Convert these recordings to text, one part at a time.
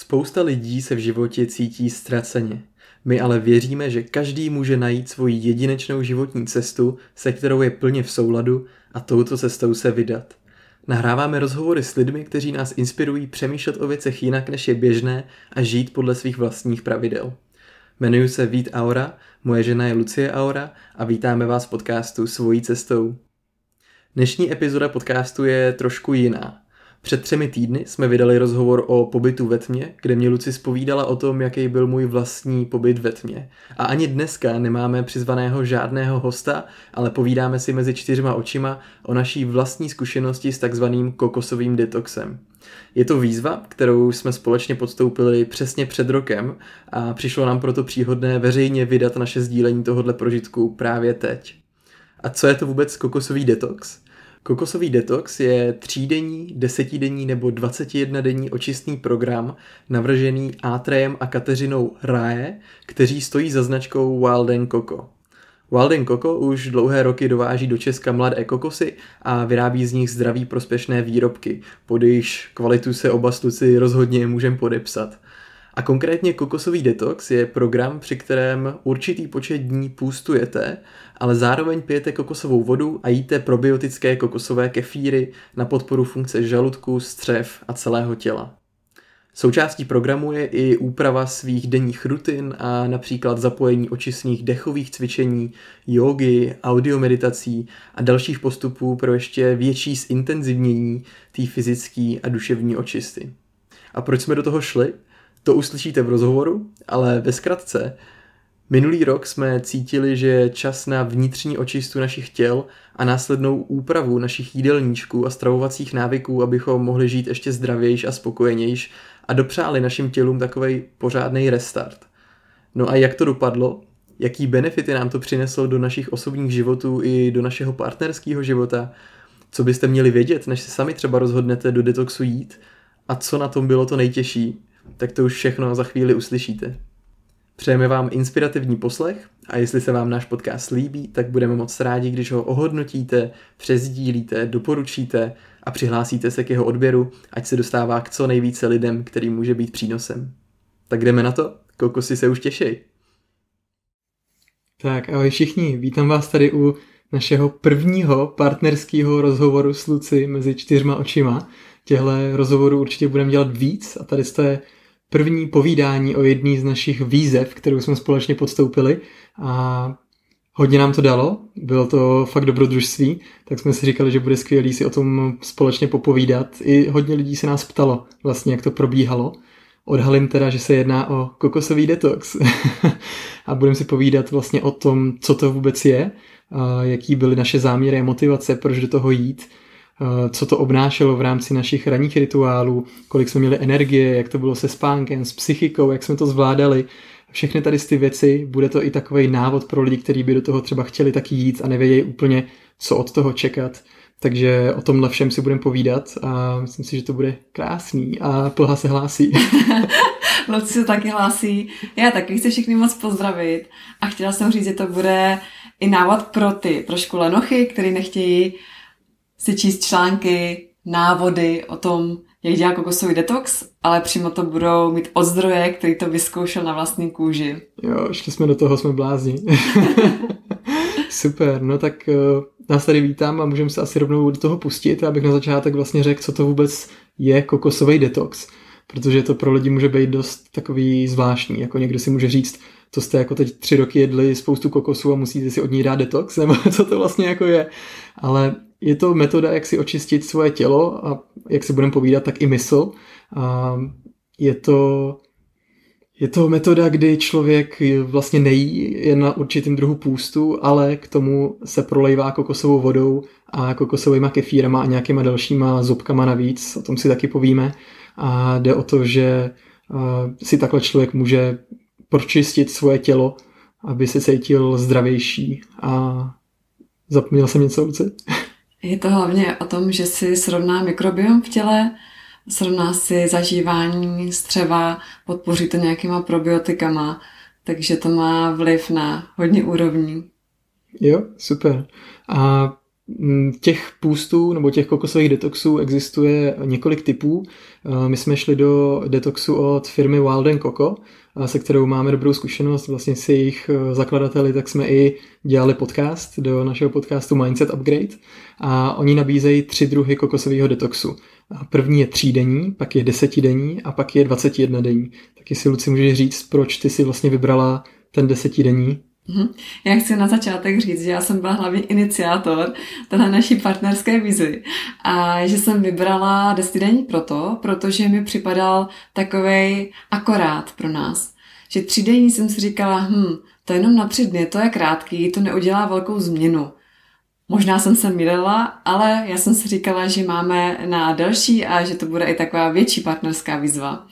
Spousta lidí se v životě cítí ztraceně. My ale věříme, že každý může najít svoji jedinečnou životní cestu, se kterou je plně v souladu a touto cestou se vydat. Nahráváme rozhovory s lidmi, kteří nás inspirují přemýšlet o věcech jinak, než je běžné a žít podle svých vlastních pravidel. Jmenuji se Vít Aura, moje žena je Lucie Aura a vítáme vás v podcastu Svojí cestou. Dnešní epizoda podcastu je trošku jiná. Před třemi týdny jsme vydali rozhovor o pobytu ve tmě, kde mě Luci spovídala o tom, jaký byl můj vlastní pobyt ve tmě. A ani dneska nemáme přizvaného žádného hosta, ale povídáme si mezi čtyřma očima o naší vlastní zkušenosti s takzvaným kokosovým detoxem. Je to výzva, kterou jsme společně podstoupili přesně před rokem a přišlo nám proto příhodné veřejně vydat naše sdílení tohohle prožitku právě teď. A co je to vůbec kokosový detox? Kokosový detox je třídenní, desetidenní nebo 21-denní očistný program navržený Átrejem a Kateřinou Rae, kteří stojí za značkou Wild Coco. Wild Coco už dlouhé roky dováží do Česka mladé kokosy a vyrábí z nich zdraví prospěšné výrobky, pod jejichž kvalitu se oba stuci rozhodně můžeme podepsat. A konkrétně kokosový detox je program, při kterém určitý počet dní půstujete, ale zároveň pijete kokosovou vodu a jíte probiotické kokosové kefíry na podporu funkce žaludku, střev a celého těla. Součástí programu je i úprava svých denních rutin a například zapojení očistných dechových cvičení, jogy, audiomeditací a dalších postupů pro ještě větší zintenzivnění té fyzické a duševní očisty. A proč jsme do toho šli? To uslyšíte v rozhovoru, ale ve zkratce, minulý rok jsme cítili, že je čas na vnitřní očistu našich těl a následnou úpravu našich jídelníčků a stravovacích návyků, abychom mohli žít ještě zdravějš a spokojenějš a dopřáli našim tělům takový pořádný restart. No a jak to dopadlo? Jaký benefity nám to přineslo do našich osobních životů i do našeho partnerského života? Co byste měli vědět, než se sami třeba rozhodnete do detoxu jít? A co na tom bylo to nejtěžší? Tak to už všechno za chvíli uslyšíte. Přejeme vám inspirativní poslech a jestli se vám náš podcast líbí, tak budeme moc rádi, když ho ohodnotíte, přezdílíte, doporučíte a přihlásíte se k jeho odběru, ať se dostává k co nejvíce lidem, který může být přínosem. Tak jdeme na to, kokosy se už těšej. Tak ahoj všichni, vítám vás tady u našeho prvního partnerského rozhovoru s Luci mezi čtyřma očima. Těchto rozhovorů určitě budeme dělat víc a tady jste první povídání o jedné z našich výzev, kterou jsme společně podstoupili a hodně nám to dalo, bylo to fakt dobrodružství, tak jsme si říkali, že bude skvělý si o tom společně popovídat. I hodně lidí se nás ptalo vlastně, jak to probíhalo. Odhalím teda, že se jedná o kokosový detox a budeme si povídat vlastně o tom, co to vůbec je, jaký byly naše záměry a motivace, proč do toho jít, co to obnášelo v rámci našich ranních rituálů, kolik jsme měli energie, jak to bylo se spánkem, s psychikou, jak jsme to zvládali. Všechny tady ty věci, bude to i takový návod pro lidi, kteří by do toho třeba chtěli taky jít a nevědějí úplně, co od toho čekat. Takže o tomhle všem si budeme povídat a myslím si, že to bude krásný a Plha se hlásí. Lovci se taky hlásí. Já taky chci všechny moc pozdravit a chtěla jsem říct, že to bude i návod pro ty trošku lenochy, který nechtějí si číst články, návody o tom, jak dělá kokosový detox, ale přímo to budou mít od zdroje, který to vyzkoušel na vlastní kůži. Jo, šli jsme do toho, jsme blázni. Super, no tak uh, nás tady vítám a můžeme se asi rovnou do toho pustit, abych na začátek vlastně řekl, co to vůbec je kokosový detox, protože to pro lidi může být dost takový zvláštní, jako někdo si může říct, to jste jako teď tři roky jedli spoustu kokosů a musíte si od ní dát detox, nebo co to vlastně jako je. Ale je to metoda, jak si očistit svoje tělo a jak si budeme povídat, tak i mysl. A je to, je to metoda, kdy člověk vlastně nejí je na určitým druhu půstu, ale k tomu se prolejvá kokosovou vodou a kokosovými kefírama a nějakýma dalšíma zubkama navíc, o tom si taky povíme. A jde o to, že si takhle člověk může pročistit svoje tělo, aby se cítil zdravější a zapomněl jsem něco, Luci? Je to hlavně o tom, že si srovná mikrobiom v těle, srovná si zažívání střeva, podpoří to nějakýma probiotikama, takže to má vliv na hodně úrovní. Jo, super. A těch půstů nebo těch kokosových detoxů existuje několik typů. My jsme šli do detoxu od firmy Wild Coco, se kterou máme dobrou zkušenost. Vlastně s jejich e, zakladateli tak jsme i dělali podcast do našeho podcastu Mindset Upgrade a oni nabízejí tři druhy kokosového detoxu. První je třídenní, pak je desetidenní a pak je 21 denní. Tak jestli Luci můžeš říct, proč ty si vlastně vybrala ten desetidenní. Já chci na začátek říct, že já jsem byla hlavně iniciátor téhle naší partnerské vizi a že jsem vybrala desetidenní proto, protože mi připadal takovej akorát pro nás. Že třídenní jsem si říkala, hm, to je jenom na tři dny, to je krátký, to neudělá velkou změnu. Možná jsem se mýlila, ale já jsem si říkala, že máme na delší a že to bude i taková větší partnerská výzva.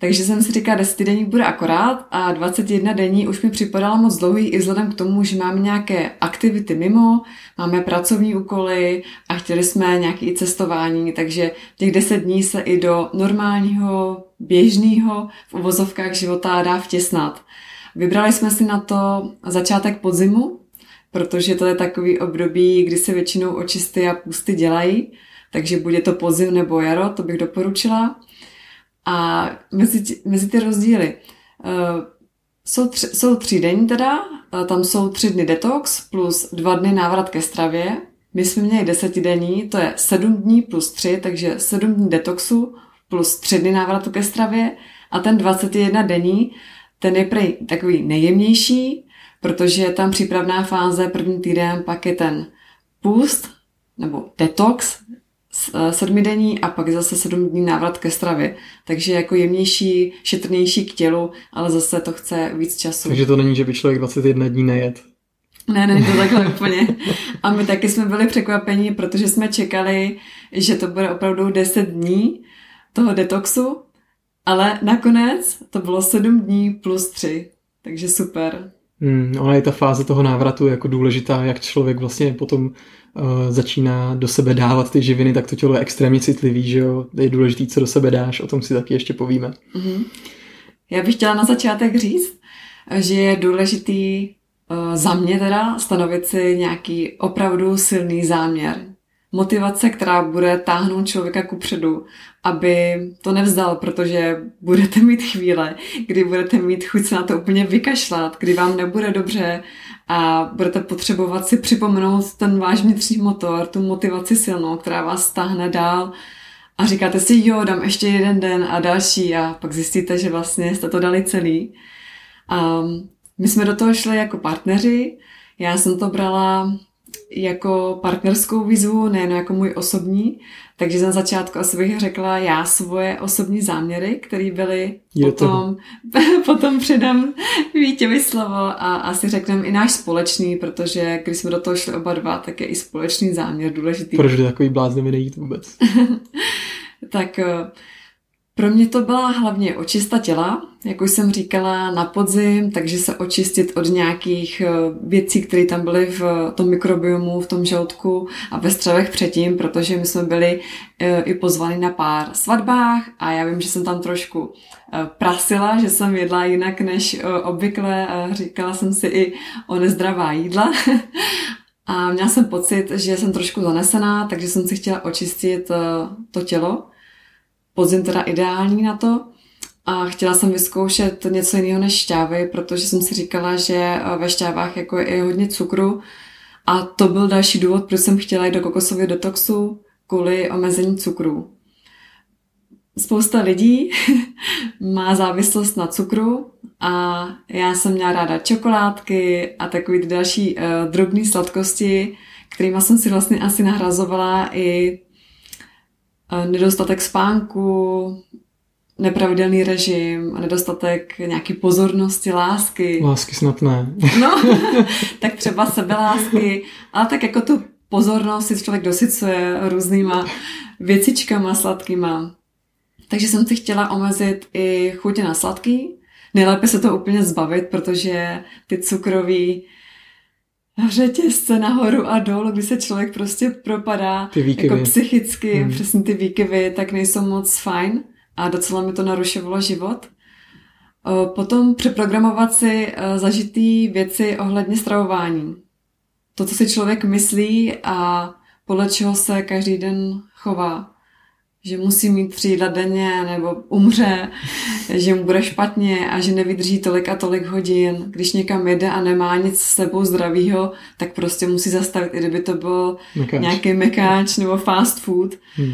Takže jsem si říkala, 10 denní bude akorát a 21 denní už mi připadalo moc dlouhý i vzhledem k tomu, že máme nějaké aktivity mimo, máme pracovní úkoly a chtěli jsme nějaké cestování, takže těch 10 dní se i do normálního, běžného v uvozovkách života dá vtěsnat. Vybrali jsme si na to začátek podzimu, protože to je takový období, kdy se většinou očisty a půsty dělají, takže bude to podzim nebo jaro, to bych doporučila. A mezi, mezi ty rozdíly uh, jsou, tři, jsou tři denní teda, tam jsou tři dny detox plus dva dny návrat ke stravě. My jsme měli desetidenní, to je sedm dní plus tři, takže sedm dní detoxu plus tři dny návratu ke stravě a ten 21 denní, ten je prej takový nejjemnější, protože je tam přípravná fáze první týden, pak je ten půst nebo detox, Eh, sedmidenní a pak zase sedm dní návrat ke stravě. Takže jako jemnější, šetrnější k tělu, ale zase to chce víc času. Takže to není, že by člověk 21 dní nejet. Ne, není to takhle úplně. A my taky jsme byli překvapeni, protože jsme čekali, že to bude opravdu 10 dní toho detoxu, ale nakonec to bylo 7 dní plus 3. Takže super. Hmm, ona je ta fáze toho návratu jako důležitá, jak člověk vlastně potom uh, začíná do sebe dávat ty živiny, tak to tělo je extrémně citlivý, že jo, je důležitý, co do sebe dáš, o tom si taky ještě povíme. Mm-hmm. Já bych chtěla na začátek říct, že je důležitý uh, za mě teda stanovit si nějaký opravdu silný záměr motivace, která bude táhnout člověka ku předu, aby to nevzdal, protože budete mít chvíle, kdy budete mít chuť se na to úplně vykašlat, kdy vám nebude dobře a budete potřebovat si připomenout ten váš vnitřní motor, tu motivaci silnou, která vás stáhne dál. A říkáte si, jo, dám ještě jeden den a další. A pak zjistíte, že vlastně jste to dali celý. A my jsme do toho šli jako partneři, já jsem to brala jako partnerskou výzvu, nejen jako můj osobní. Takže na začátku asi bych řekla já svoje osobní záměry, které byly Je potom, potom předám Vítěvi slovo a asi řekneme i náš společný, protože když jsme do toho šli oba dva, tak je i společný záměr důležitý. Proč takový bláznový nejít vůbec? tak eh, pro mě to byla hlavně očista těla, jak už jsem říkala, na podzim, takže se očistit od nějakých eh, věcí, které tam byly v tom mikrobiomu, v tom žaludku a ve střevech předtím, protože my jsme byli eh, i pozvaní na pár svatbách a já vím, že jsem tam trošku eh, prasila, že jsem jedla jinak než obvykle a říkala jsem si i o nezdravá jídla. A měla jsem pocit, že jsem trošku zanesená, takže jsem si chtěla očistit to tělo podzim teda ideální na to. A chtěla jsem vyzkoušet něco jiného než šťávy, protože jsem si říkala, že eh, ve šťávách jako je i hodně cukru. A to byl další důvod, proč jsem chtěla jít do kokosového detoxu kvůli omezení cukru. Spousta lidí má závislost na cukru a já jsem měla ráda čokoládky a takové další uh, drobné sladkosti, kterými jsem si vlastně asi nahrazovala i nedostatek spánku, nepravidelný režim, nedostatek nějaký pozornosti, lásky. Lásky snad ne. No, tak třeba sebelásky, ale tak jako tu pozornost si člověk dosycuje různýma věcičkama sladkýma. Takže jsem si chtěla omezit i chutě na sladký. Nejlépe se to úplně zbavit, protože ty cukroví řetězce nahoru a dolů, kdy se člověk prostě propadá ty jako psychicky, hmm. přesně ty výkyvy, tak nejsou moc fajn a docela mi to narušovalo život. Potom přeprogramovat si e, zažitý věci ohledně stravování. to, co si člověk myslí a podle čeho se každý den chová. Že musí mít tři jídla denně nebo umře, že mu bude špatně a že nevydrží tolik a tolik hodin. Když někam jede a nemá nic s sebou zdravýho, tak prostě musí zastavit, i kdyby to byl Mekáč. nějaký mekáč nebo fast food. Hmm.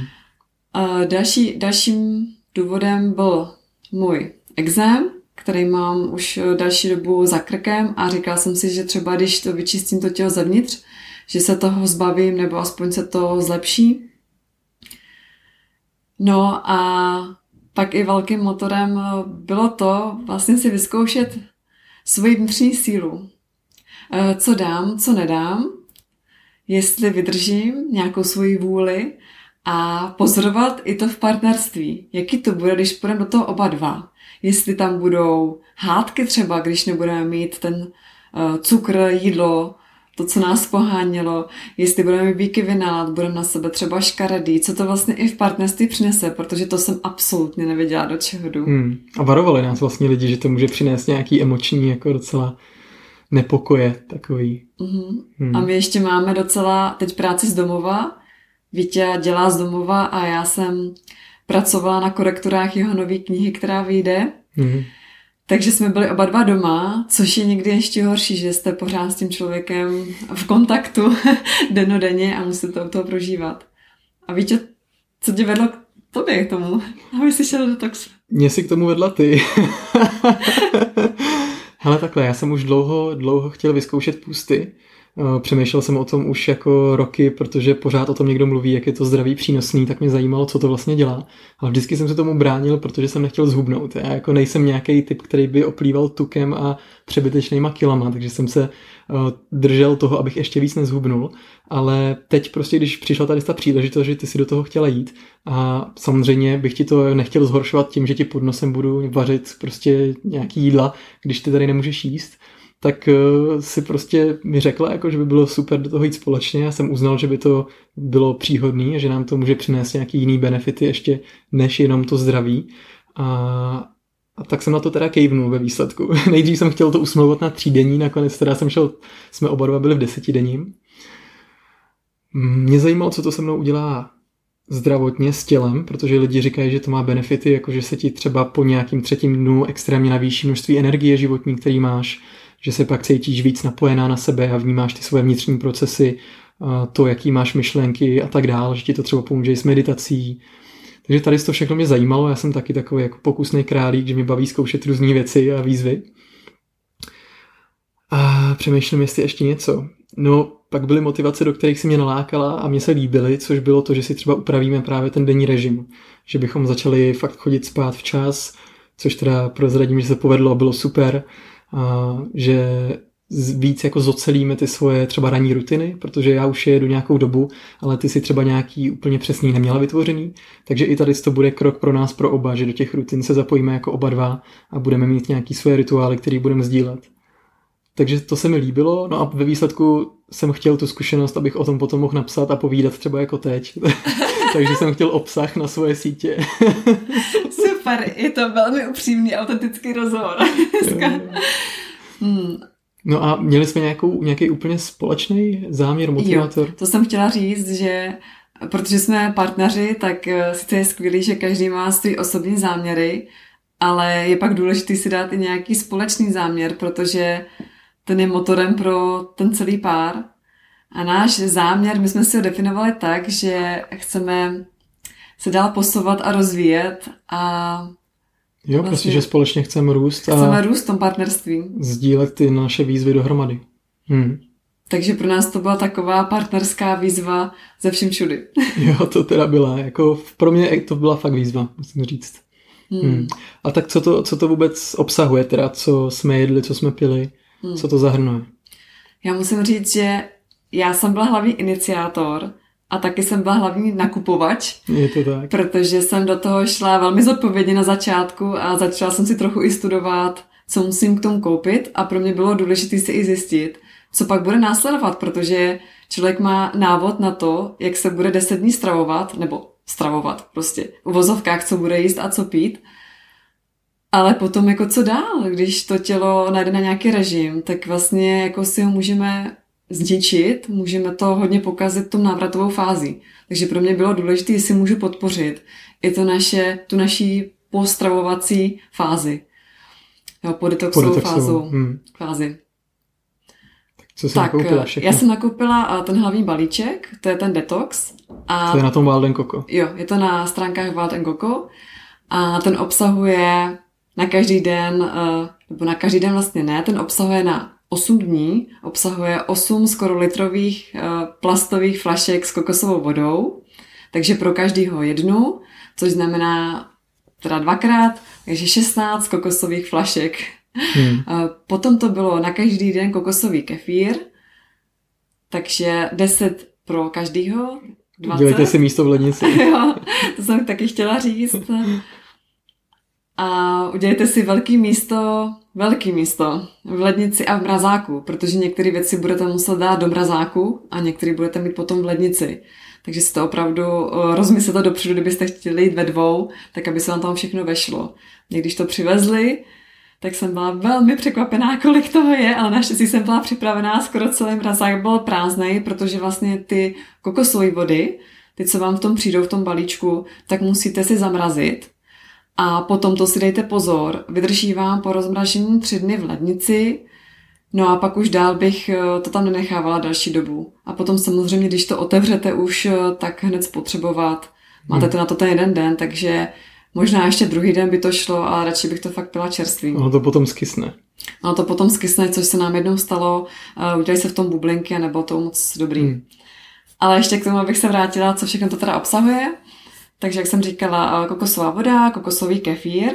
A další, dalším důvodem byl můj exém, který mám už další dobu za krkem a říkala jsem si, že třeba když to vyčistím to tělo zevnitř, že se toho zbavím nebo aspoň se to zlepší. No a pak i velkým motorem bylo to vlastně si vyzkoušet svoji vnitřní sílu. Eh, co dám, co nedám, jestli vydržím nějakou svoji vůli a pozorovat i to v partnerství. Jaký to bude, když půjdeme do toho oba dva. Jestli tam budou hádky třeba, když nebudeme mít ten uh, cukr, jídlo, to, co nás pohánělo, jestli budeme mít výky vynálad, budeme na sebe třeba škaredý, co to vlastně i v partnerství přinese, protože to jsem absolutně nevěděla, do čeho jdu. Hmm. A varovali nás vlastně lidi, že to může přinést nějaký emoční, jako docela nepokoje takový. Uh-huh. Hmm. A my ještě máme docela teď práci z domova. Vítě dělá z domova a já jsem pracovala na korekturách jeho nové knihy, která vyjde. Hmm. Takže jsme byli oba dva doma, což je někdy ještě horší, že jste pořád s tím člověkem v kontaktu denodenně a musíte to toho prožívat. A víte, co tě vedlo k tobě k tomu, aby jsi šel do toxu? Mě si k tomu vedla ty. Hele takhle, já jsem už dlouho, dlouho chtěl vyzkoušet pusty. Přemýšlel jsem o tom už jako roky, protože pořád o tom někdo mluví, jak je to zdraví přínosný, tak mě zajímalo, co to vlastně dělá. Ale vždycky jsem se tomu bránil, protože jsem nechtěl zhubnout. Já jako nejsem nějaký typ, který by oplýval tukem a přebytečnýma kilama, takže jsem se držel toho, abych ještě víc nezhubnul. Ale teď prostě, když přišla tady ta příležitost, že ty si do toho chtěla jít a samozřejmě bych ti to nechtěl zhoršovat tím, že ti pod nosem budu vařit prostě nějaký jídla, když ty tady nemůžeš jíst, tak si prostě mi řekla, jako, že by bylo super do toho jít společně. Já jsem uznal, že by to bylo příhodný a že nám to může přinést nějaký jiný benefity ještě než jenom to zdraví. A, a tak jsem na to teda kejvnul ve výsledku. Nejdřív jsem chtěl to usmlouvat na třídenní, nakonec teda jsem šel, jsme oba dva byli v desetidenním. Mě zajímalo, co to se mnou udělá zdravotně s tělem, protože lidi říkají, že to má benefity, jako že se ti třeba po nějakým třetím dnu extrémně navýší množství energie životní, který máš, že se pak cítíš víc napojená na sebe a vnímáš ty svoje vnitřní procesy, to, jaký máš myšlenky a tak dále, že ti to třeba pomůže i s meditací. Takže tady to všechno mě zajímalo, já jsem taky takový jako pokusný králík, že mě baví zkoušet různé věci a výzvy. A přemýšlím, jestli ještě něco. No, pak byly motivace, do kterých si mě nalákala a mě se líbily, což bylo to, že si třeba upravíme právě ten denní režim. Že bychom začali fakt chodit spát včas, což teda prozradím, že se povedlo a bylo super. Že víc jako zocelíme ty svoje třeba ranní rutiny, protože já už je jedu nějakou dobu, ale ty si třeba nějaký úplně přesný neměla vytvořený, takže i tady to bude krok pro nás, pro oba, že do těch rutin se zapojíme jako oba dva a budeme mít nějaký svoje rituály, které budeme sdílet. Takže to se mi líbilo, no a ve výsledku jsem chtěl tu zkušenost, abych o tom potom mohl napsat a povídat třeba jako teď. Takže jsem chtěl obsah na svoje sítě. Super, je to velmi upřímný, autentický rozhovor. hmm. No a měli jsme nějakou, nějaký úplně společný záměr, motivátor? Jo, to jsem chtěla říct, že protože jsme partneři, tak eh, sice je skvělý, že každý má svý osobní záměry, ale je pak důležité si dát i nějaký společný záměr, protože ten je motorem pro ten celý pár. A náš záměr, my jsme si ho definovali tak, že chceme se dál posouvat a rozvíjet a Jo, vlastně prostě, že společně chceme růst. A chceme růst v tom partnerství. Sdílet ty naše výzvy dohromady. Hmm. Takže pro nás to byla taková partnerská výzva ze všem všudy. jo, to teda byla. Jako pro mě to byla fakt výzva, musím říct. Hmm. Hmm. A tak co to, co to vůbec obsahuje, teda co jsme jedli, co jsme pili? Hmm. Co to zahrnuje? Já musím říct, že já jsem byla hlavní iniciátor a taky jsem byla hlavní nakupovač. Je to tak. Protože jsem do toho šla velmi zodpovědně na začátku a začala jsem si trochu i studovat, co musím k tomu koupit a pro mě bylo důležité si i zjistit, co pak bude následovat, protože člověk má návod na to, jak se bude deset dní stravovat, nebo stravovat prostě v vozovkách, co bude jíst a co pít. Ale potom jako co dál, když to tělo najde na nějaký režim, tak vlastně jako si ho můžeme zničit, můžeme to hodně pokazit tou návratovou fázi. Takže pro mě bylo důležité, jestli můžu podpořit i to naše, tu naší postravovací fázi. Jo, po detoxovou fázou. Hmm. Fázi. Co jsi tak, nakoupila všechno? já jsem nakoupila ten hlavní balíček, to je ten detox. A to je na tom Wild Coco. Jo, je to na stránkách Wild Coco a ten obsahuje na každý den, nebo na každý den vlastně ne, ten obsahuje na 8 dní, obsahuje 8 skoro litrových plastových flašek s kokosovou vodou, takže pro každýho jednu, což znamená teda dvakrát, takže 16 kokosových flašek Hmm. Potom to bylo na každý den kokosový kefír, takže 10 pro každýho. 20. Dělejte si místo v lednici. jo, to jsem taky chtěla říct. A udělejte si velký místo, velký místo v lednici a v mrazáku, protože některé věci budete muset dát do mrazáku a některé budete mít potom v lednici. Takže si to opravdu eh, rozmyslete dopředu, kdybyste chtěli jít ve dvou, tak aby se vám tam všechno vešlo. Mě když to přivezli, tak jsem byla velmi překvapená, kolik toho je, ale naštěstí jsem byla připravená, skoro celý mrazák byl prázdný, protože vlastně ty kokosové vody, ty, co vám v tom přijdou v tom balíčku, tak musíte si zamrazit a potom to si dejte pozor, vydrží vám po rozmražení tři dny v lednici, no a pak už dál bych eh, to tam nenechávala další dobu. A potom samozřejmě, když to otevřete už, eh, tak hned spotřebovat. Máte hmm. to na to ten jeden den, takže Možná ještě druhý den by to šlo, ale radši bych to fakt pila čerstvý. Ono to potom skysne. Ono to potom skysne, což se nám jednou stalo. Uh, udělali se v tom bublinky a nebylo to moc dobrý. Hmm. Ale ještě k tomu, abych se vrátila, co všechno to teda obsahuje. Takže, jak jsem říkala, uh, kokosová voda, kokosový kefír,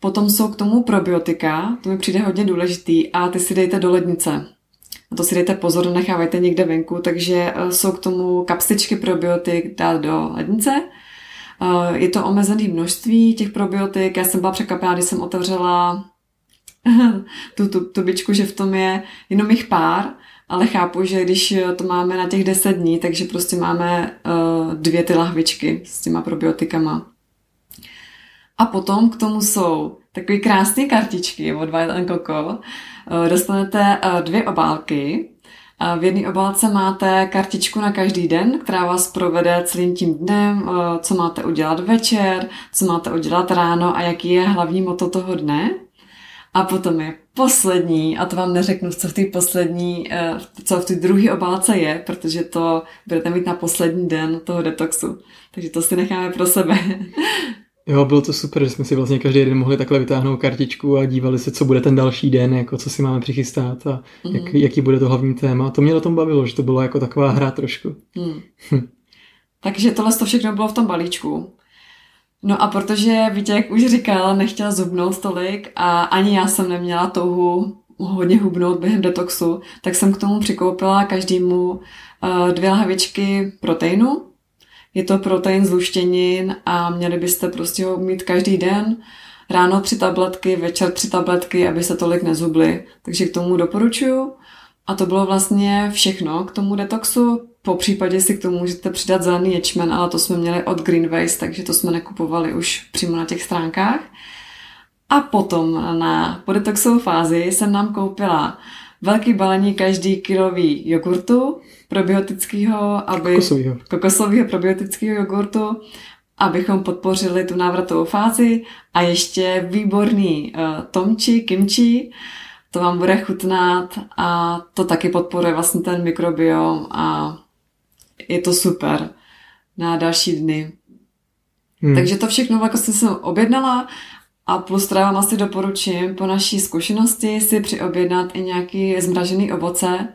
potom jsou k tomu probiotika, to mi přijde hodně důležitý, a ty si dejte do lednice. A to si dejte pozor, nechávajte někde venku, takže uh, jsou k tomu kapsličky probiotik dát do lednice Eh, je to omezené množství těch probiotik. Já jsem byla překvapená, když jsem otevřela tu, tu tubičku, že v tom je jenom jich pár, ale chápu, že když to máme na těch 10 dní, takže prostě máme uh, dvě ty lahvičky s těma probiotikama. A potom k tomu jsou takové krásné kartičky od Wild Coco. Uh, dostanete uh, dvě obálky v jedné obálce máte kartičku na každý den, která vás provede celým tím dnem, eh, co máte udělat večer, co máte udělat ráno a jaký je hlavní moto toho dne. A potom je poslední, a to vám neřeknu, co v té poslední, eh, co v té druhé obálce je, protože to budete mít na poslední den toho detoxu. Takže to si necháme pro sebe. Jo, bylo to super, že jsme si vlastně každý den mohli takhle vytáhnout kartičku a dívali se, co bude ten další den, jako co si máme přichystat a mm. jak, jaký bude to hlavní téma. To mě na tom bavilo, že to bylo jako taková hra trošku. Mm. Takže tohle to všechno bylo v tom balíčku. No a protože Vítě, jak už říkal, nechtěla zubnout tolik a ani já jsem neměla touhu hodně hubnout během detoxu, tak jsem k tomu přikoupila každému uh, dvě lahvičky proteinu, je to protein z luštěnin a měli byste prostě ho mít každý den. Ráno tři tabletky, večer tři tabletky, aby se tolik nezubly. Takže k tomu doporučuju. A to bylo vlastně všechno k tomu detoxu. Po případě si k tomu můžete přidat zelený ječmen, ale to jsme měli od Greenways, takže to jsme nekupovali už přímo na těch stránkách. A potom na podetoxovou fázi jsem nám koupila velký balení každý kilový jogurtu probiotického, aby... Kokosovýho. Kokosového probiotického jogurtu, abychom podpořili tu návratovou fázi a ještě výborný uh, tomči, kimchi, to vám bude chutnat a to taky podporuje vlastně ten mikrobiom a je to super na další dny. Hmm. Takže to všechno jako jsem objednala a plus teda vám asi doporučím po naší zkušenosti si přiobjednat i nějaký zmražený ovoce.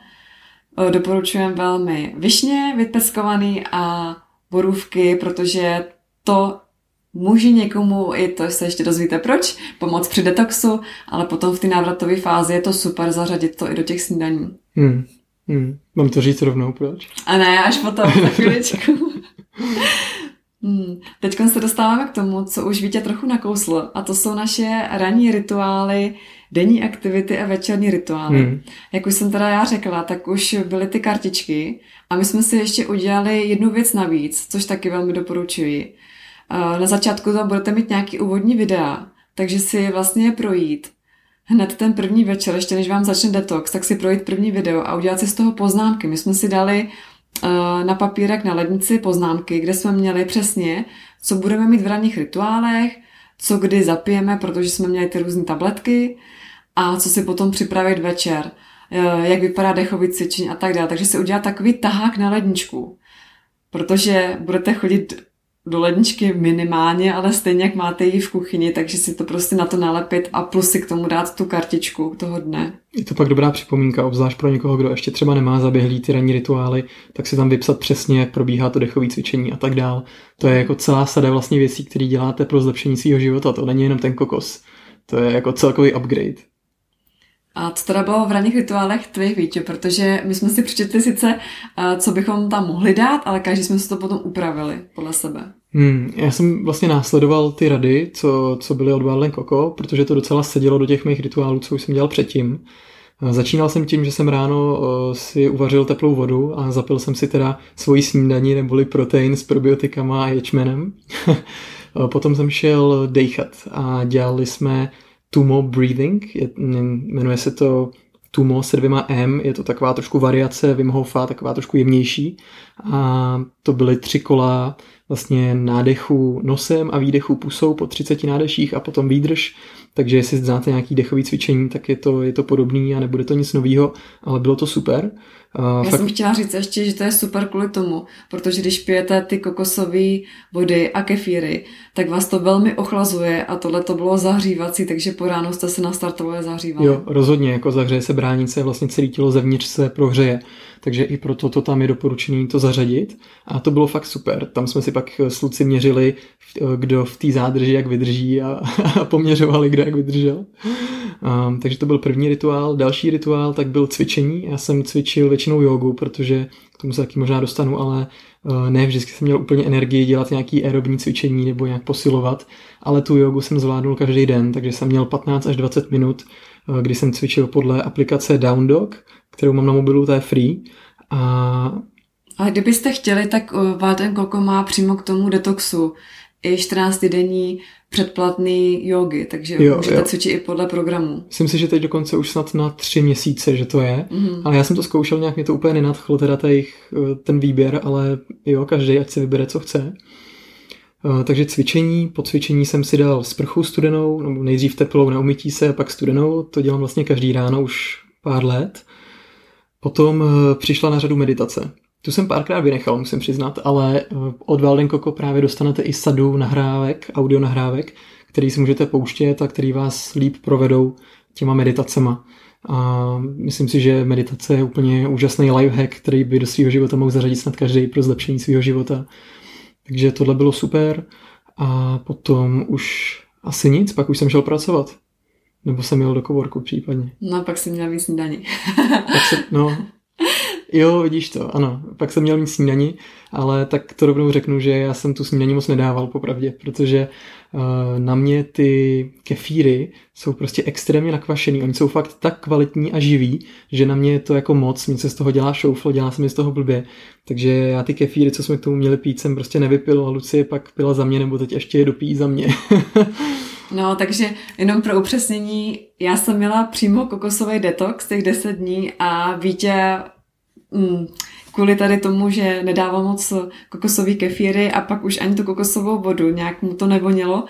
Doporučujem velmi višně vypeskovaný a borůvky, protože to může někomu, i to se ještě dozvíte proč, pomoct při detoxu, ale potom v té návratové fázi je to super zařadit to i do těch snídaní. Hmm. Hmm. Mám to říct rovnou, proč? A ne, až potom, za chviličku. Hmm. Teď se dostáváme k tomu, co už Vítě trochu nakousl, a to jsou naše ranní rituály, denní aktivity a večerní rituály. Hmm. Jak už jsem teda já řekla, tak už byly ty kartičky a my jsme si ještě udělali jednu věc navíc, což taky velmi doporučuji. Na začátku tam budete mít nějaký úvodní videa, takže si vlastně projít hned ten první večer, ještě než vám začne detox, tak si projít první video a udělat si z toho poznámky. My jsme si dali uh, na papírek na lednici poznámky, kde jsme měli přesně, co budeme mít v ranních rituálech, co kdy zapijeme, protože jsme měli ty různé tabletky a co si potom připravit večer, uh, jak vypadá dechový cvičení a tak dále. Takže si udělat takový tahák na ledničku, protože budete chodit do ledničky minimálně, ale stejně jak máte ji v kuchyni, takže si to prostě na to nalepit a plus si k tomu dát tu kartičku toho dne. Je to pak dobrá připomínka, obzvlášť pro někoho, kdo ještě třeba nemá zaběhlý ty ranní rituály, tak si tam vypsat přesně, jak probíhá to dechové cvičení a tak dál. To je jako celá sada vlastně věcí, které děláte pro zlepšení svého života. To není jenom ten kokos. To je jako celkový upgrade. A co teda bylo v ranních rituálech tvých víče, protože my jsme si přečetli sice, eh, co bychom tam mohli dát, ale každý jsme si to potom upravili podle sebe. Hmm, já jsem vlastně následoval ty rady, co, co byly od Barlen Koko, protože to docela sedělo do těch mých rituálů, co už jsem dělal předtím. Eh, začínal jsem tím, že jsem ráno eh, si uvařil teplou vodu a zapil jsem si teda svoji snídaní neboli protein s probiotikama a ječmenem. Potom jsem šel dejchat a dělali jsme Tumo Breathing, je, jmenuje se to Tumo se dvěma M, je to taková trošku variace Wim Hofa, taková trošku jemnější a to byly tři kola vlastně nádechu nosem a výdechu pusou po 30 nádeších a potom výdrž, takže jestli znáte nějaký dechový cvičení, tak je to, je to podobný a nebude to nic nového, ale bylo to super. Já fakt... jsem chtěla říct ještě, že to je super kvůli tomu, protože když pijete ty kokosové vody a kefíry, tak vás to velmi ochlazuje a tohle to bylo zahřívací, takže po ránu jste se nastartovali zahřívali. Jo, rozhodně, jako zahřeje se bránice, vlastně celé tělo zevnitř se prohřeje, takže i proto to tam je doporučené to zařadit a to bylo fakt super. Tam jsme si pak s Luci měřili, kdo v té zádrži jak vydrží a, a poměřovali, kdo jak vydržel. Um, takže to byl první rituál. Další rituál tak byl cvičení. Já jsem cvičil většinou jogu, protože k tomu se taky možná dostanu, ale uh, ne vždycky jsem měl úplně energii dělat nějaký aerobní cvičení nebo nějak posilovat, ale tu jogu jsem zvládnul každý den, takže jsem měl 15 až 20 minut, uh, kdy jsem cvičil podle aplikace Down Dog, kterou mám na mobilu, to je free. A ale kdybyste chtěli, tak Valten Koko má přímo k tomu detoxu i 14 denní předplatný jogy, takže jo, můžete jo. cvičit i podle programu. Myslím si, že teď dokonce už snad na tři měsíce, že to je, mm-hmm. ale já jsem to zkoušel nějak, mě to úplně nenadchlo, teda tajich, eh, ten výběr, ale jo, každý ať si vybere, co chce. Uh, takže cvičení, po cvičení jsem si dal sprchu studenou, nebo nejdřív teplou na umytí se, a pak studenou, to dělám vlastně každý ráno už pár let. Potom uh, přišla na řadu meditace. Tu jsem párkrát vynechal, musím přiznat, ale eh, od Walden Coco právě dostanete i sadu nahrávek, audio nahrávek, který si můžete pouštět a který vás líp provedou těma meditacema. A myslím si, že meditace je úplně úžasný lifehack, který by do svého života mohl zařadit snad každý pro zlepšení svého života. Takže tohle bylo super. A potom už asi nic, pak už jsem šel pracovat. Nebo jsem jel do kovorku případně. No, pak jsem měl víc snídaní. se, no, Jo, vidíš to, ano. Pak jsem měl mít snídani, ale tak to rovnou řeknu, že já jsem tu snídaní moc nedával popravdě, protože uh, na mě ty kefíry jsou prostě extrémně nakvašený. Oni jsou fakt tak kvalitní a živí, že na mě je to jako moc, mě se z toho dělá šouflo, dělá se mi z toho blbě. Takže já ty kefíry, co jsme k tomu měli pít, jsem prostě nevypil a Lucie pak pila za mě, nebo teď ještě je dopí za mě. No, takže jenom pro upřesnění, já jsem měla přímo kokosový detox těch 10 dní a Vítě mm, kvůli tady tomu, že nedával moc kokosový kefíry a pak už ani tu kokosovou vodu, nějak mu to nevonilo,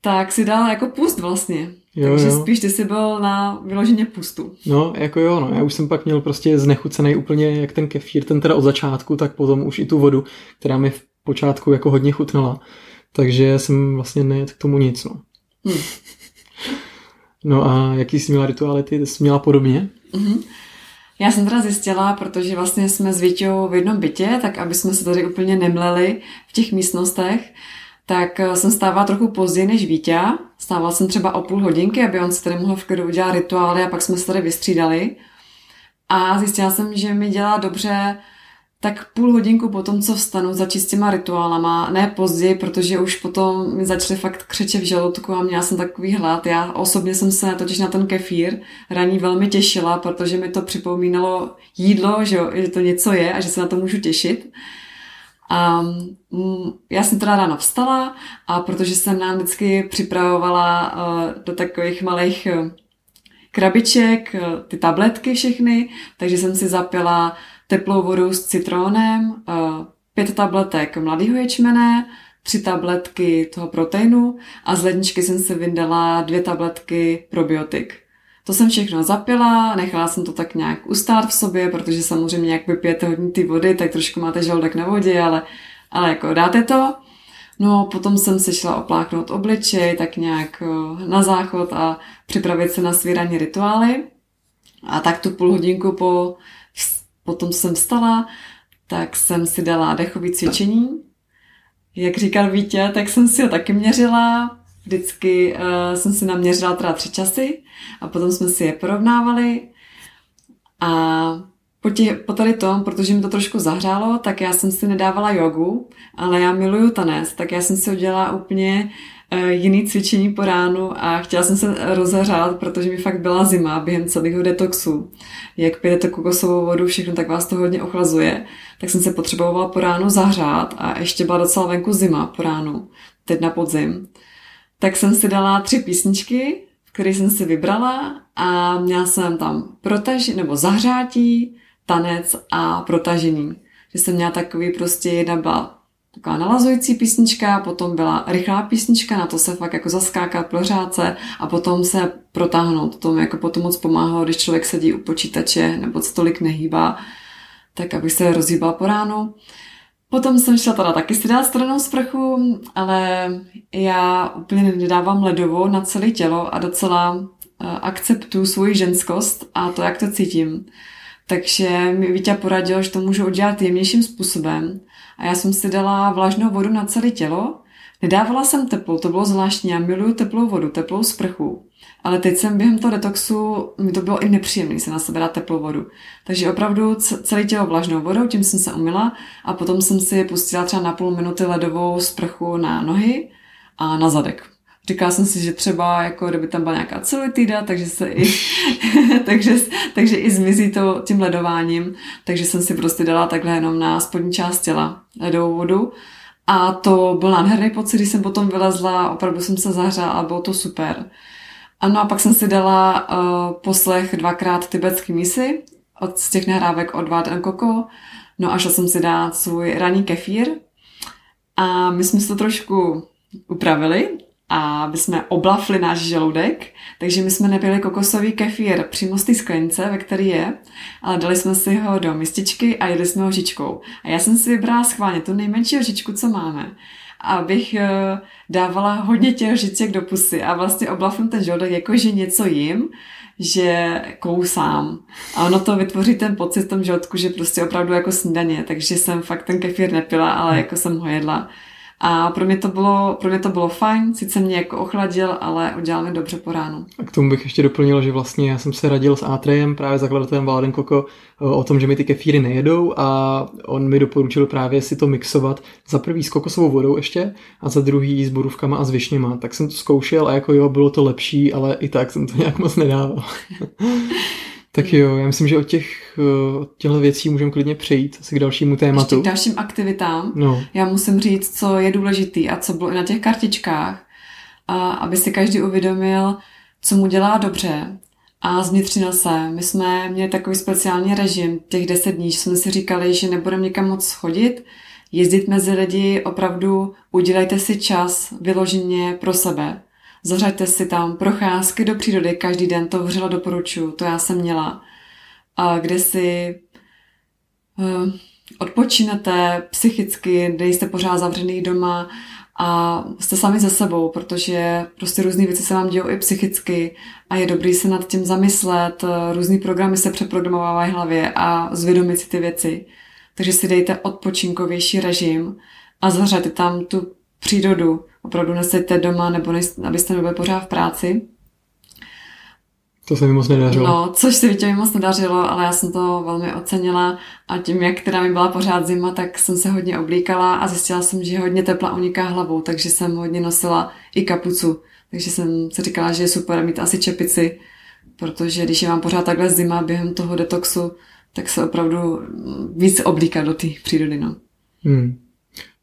tak si dal jako pust vlastně. Jo, Takže jo. spíš ty jsi byl na vyloženě pustu. No, jako jo, no. Já už jsem pak měl prostě znechucený úplně jak ten kefír, ten teda od začátku, tak potom už i tu vodu, která mi v počátku jako hodně chutnala. Takže jsem vlastně nejet k tomu nic, no. Hmm. No a jaký jsi měla rituály ty? Jsi měla podobně? Mm-hmm. Já jsem teda zjistila, protože vlastně jsme s Vítěou v jednom bytě, tak aby jsme se tady úplně nemleli v těch místnostech, tak eh, jsem stávala trochu později než Vítě. Stávala jsem třeba o půl hodinky, aby on si tady mohl v klidu udělat rituály a pak jsme se tady vystřídali. A zjistila jsem, že mi dělá dobře tak půl hodinku po tom, co vstanu, za čistýma rituálama, ne později, protože už potom mi začaly fakt křeče v žaludku a měla jsem takový hlad. Já osobně jsem se totiž na ten kefír raní velmi těšila, protože mi to připomínalo jídlo, že, že to něco je a že se na to můžu těšit. A mm, já jsem teda ráno vstala a protože jsem nám vždycky připravovala uh, do takových malých uh, krabiček, eh, ty tabletky všechny, takže jsem si zapila teplou vodu s citrónem, pět tabletek mladého ječmene, tři tabletky toho proteinu a z ledničky jsem si vyndala dvě tabletky probiotik. To jsem všechno zapila, nechala jsem to tak nějak ustát v sobě, protože samozřejmě jak vypijete hodně ty vody, tak trošku máte žaludek na vodě, ale, ale jako dáte to. No, potom jsem se šla opláknout obličej, tak nějak eh, na záchod a připravit se na svý ranní rituály. A tak tu půl hodinku po, potom jsem vstala, tak jsem si dala dechové cvičení. Jak říkal Vítě, tak jsem si ho taky měřila. Vždycky uh, jsem si naměřila teda tři časy a potom jsme si je porovnávali. A po, tě, po tady tom, protože mi to trošku zahřálo, tak já jsem si nedávala jogu, ale já miluju tanec, tak já jsem si udělala úplně jiný cvičení po ránu a chtěla jsem se rozehřát, protože mi fakt byla zima během celého detoxu. Jak pijete kokosovou vodu, všechno tak vás to hodně ochlazuje, tak jsem se potřebovala po ránu zahřát a ještě byla docela venku zima po ránu, teď na podzim. Tak jsem si dala tři písničky, které jsem si vybrala a měla jsem tam protaž, nebo zahřátí, tanec a protažení. Že jsem měla takový prostě, jedna byla taková nalazující písnička, potom byla rychlá písnička, na to se fakt jako zaskákat plořáce a potom se protáhnout. To mi jako potom moc pomáhalo, když člověk sedí u počítače nebo se tolik nehýbá, tak aby se rozhýbal po ránu. Potom jsem šla teda taky si dát stranou sprchu, ale já úplně nedávám ledovou na celé tělo a docela eh, akceptuju svoji ženskost a to, jak to cítím. Takže mi Vítě poradil, že to můžu udělat jemnějším způsobem. A já jsem si dala vlažnou vodu na celé tělo. Nedávala jsem teplou, to bylo zvláštní. Já miluju teplou vodu, teplou sprchu. Ale teď jsem během toho detoxu, mi to bylo i nepříjemné se na sebe dát teplou vodu. Takže opravdu celé tělo vlažnou vodou, tím jsem se umila a potom jsem si pustila třeba na půl minuty ledovou sprchu na nohy a na zadek. Říkala jsem si, že třeba jako kdyby tam byla nějaká celitida, takže se i, takže, takže i zmizí to tím ledováním. Takže jsem si prostě dala takhle jenom na spodní část těla ledovou vodu. A to byl nádherný pocit, když jsem potom vylezla, opravdu jsem se zahřála a bylo to super. Ano a pak jsem si dala uh, poslech dvakrát tibetský misy od z těch nahrávek od Vád Koko. No a šla jsem si dát svůj ranní kefír. A my jsme si to trošku upravili a aby jsme oblafli náš žaludek, takže my jsme nepili kokosový kefír přímo z té sklenice, ve které je, ale dali jsme si ho do mističky a jeli jsme ho žičkou. A já jsem si vybrala schválně tu nejmenší lžičku, co máme abych eh, dávala hodně těch lžiček do pusy a vlastně oblafnu ten žaludek jako, že něco jim, že kousám. A ono to vytvoří ten pocit v tom žaludku, že prostě opravdu jako snídaně, takže jsem fakt ten kefír nepila, ale jako jsem ho jedla. A pro mě to bylo, pro mě to bylo fajn, sice mě jako ochladil, ale udělal mi dobře po ránu. A k tomu bych ještě doplnil, že vlastně já jsem se radil s Atrejem, právě zakladatelem Vláden Koko, o tom, že mi ty kefíry nejedou a on mi doporučil právě si to mixovat za prvý s kokosovou vodou ještě a za druhý s borůvkama a s višněma. Tak jsem to zkoušel a jako jo, bylo to lepší, ale i tak jsem to nějak moc nedával. Tak jo, já myslím, že od těch od těchto věcí můžeme klidně přejít asi k dalšímu tématu. Ještě k dalším aktivitám. No. Já musím říct, co je důležitý a co bylo i na těch kartičkách, a aby si každý uvědomil, co mu dělá dobře a zvnitřnil se. My jsme měli takový speciální režim těch deset dní, že jsme si říkali, že nebudeme někam moc chodit, jezdit mezi lidi, opravdu udělejte si čas vyloženě pro sebe. Zařaďte si tam procházky do přírody každý den, to vřelo doporučuji, to já jsem měla. A kde si uh, odpočinete psychicky, nejste pořád zavřený doma a jste sami ze sebou, protože prostě různé věci se vám dějou i psychicky a je dobrý se nad tím zamyslet, různý programy se přeprogramovávají v hlavě a zvědomit si ty věci. Takže si dejte odpočinkovější režim a zařaďte tam tu přírodu, opravdu neseďte doma, nebo nejste, abyste nebyli pořád v práci. To se mi moc nedařilo. No, což se mi moc nedařilo, ale já jsem to velmi ocenila a tím, jak teda mi byla pořád zima, tak jsem se hodně oblíkala a zjistila jsem, že hodně tepla uniká hlavou, takže jsem hodně nosila i kapucu. Takže jsem si říkala, že je super mít asi čepici, protože když je vám pořád takhle zima během toho detoxu, tak se opravdu víc oblíká do té přírody. No. Hmm.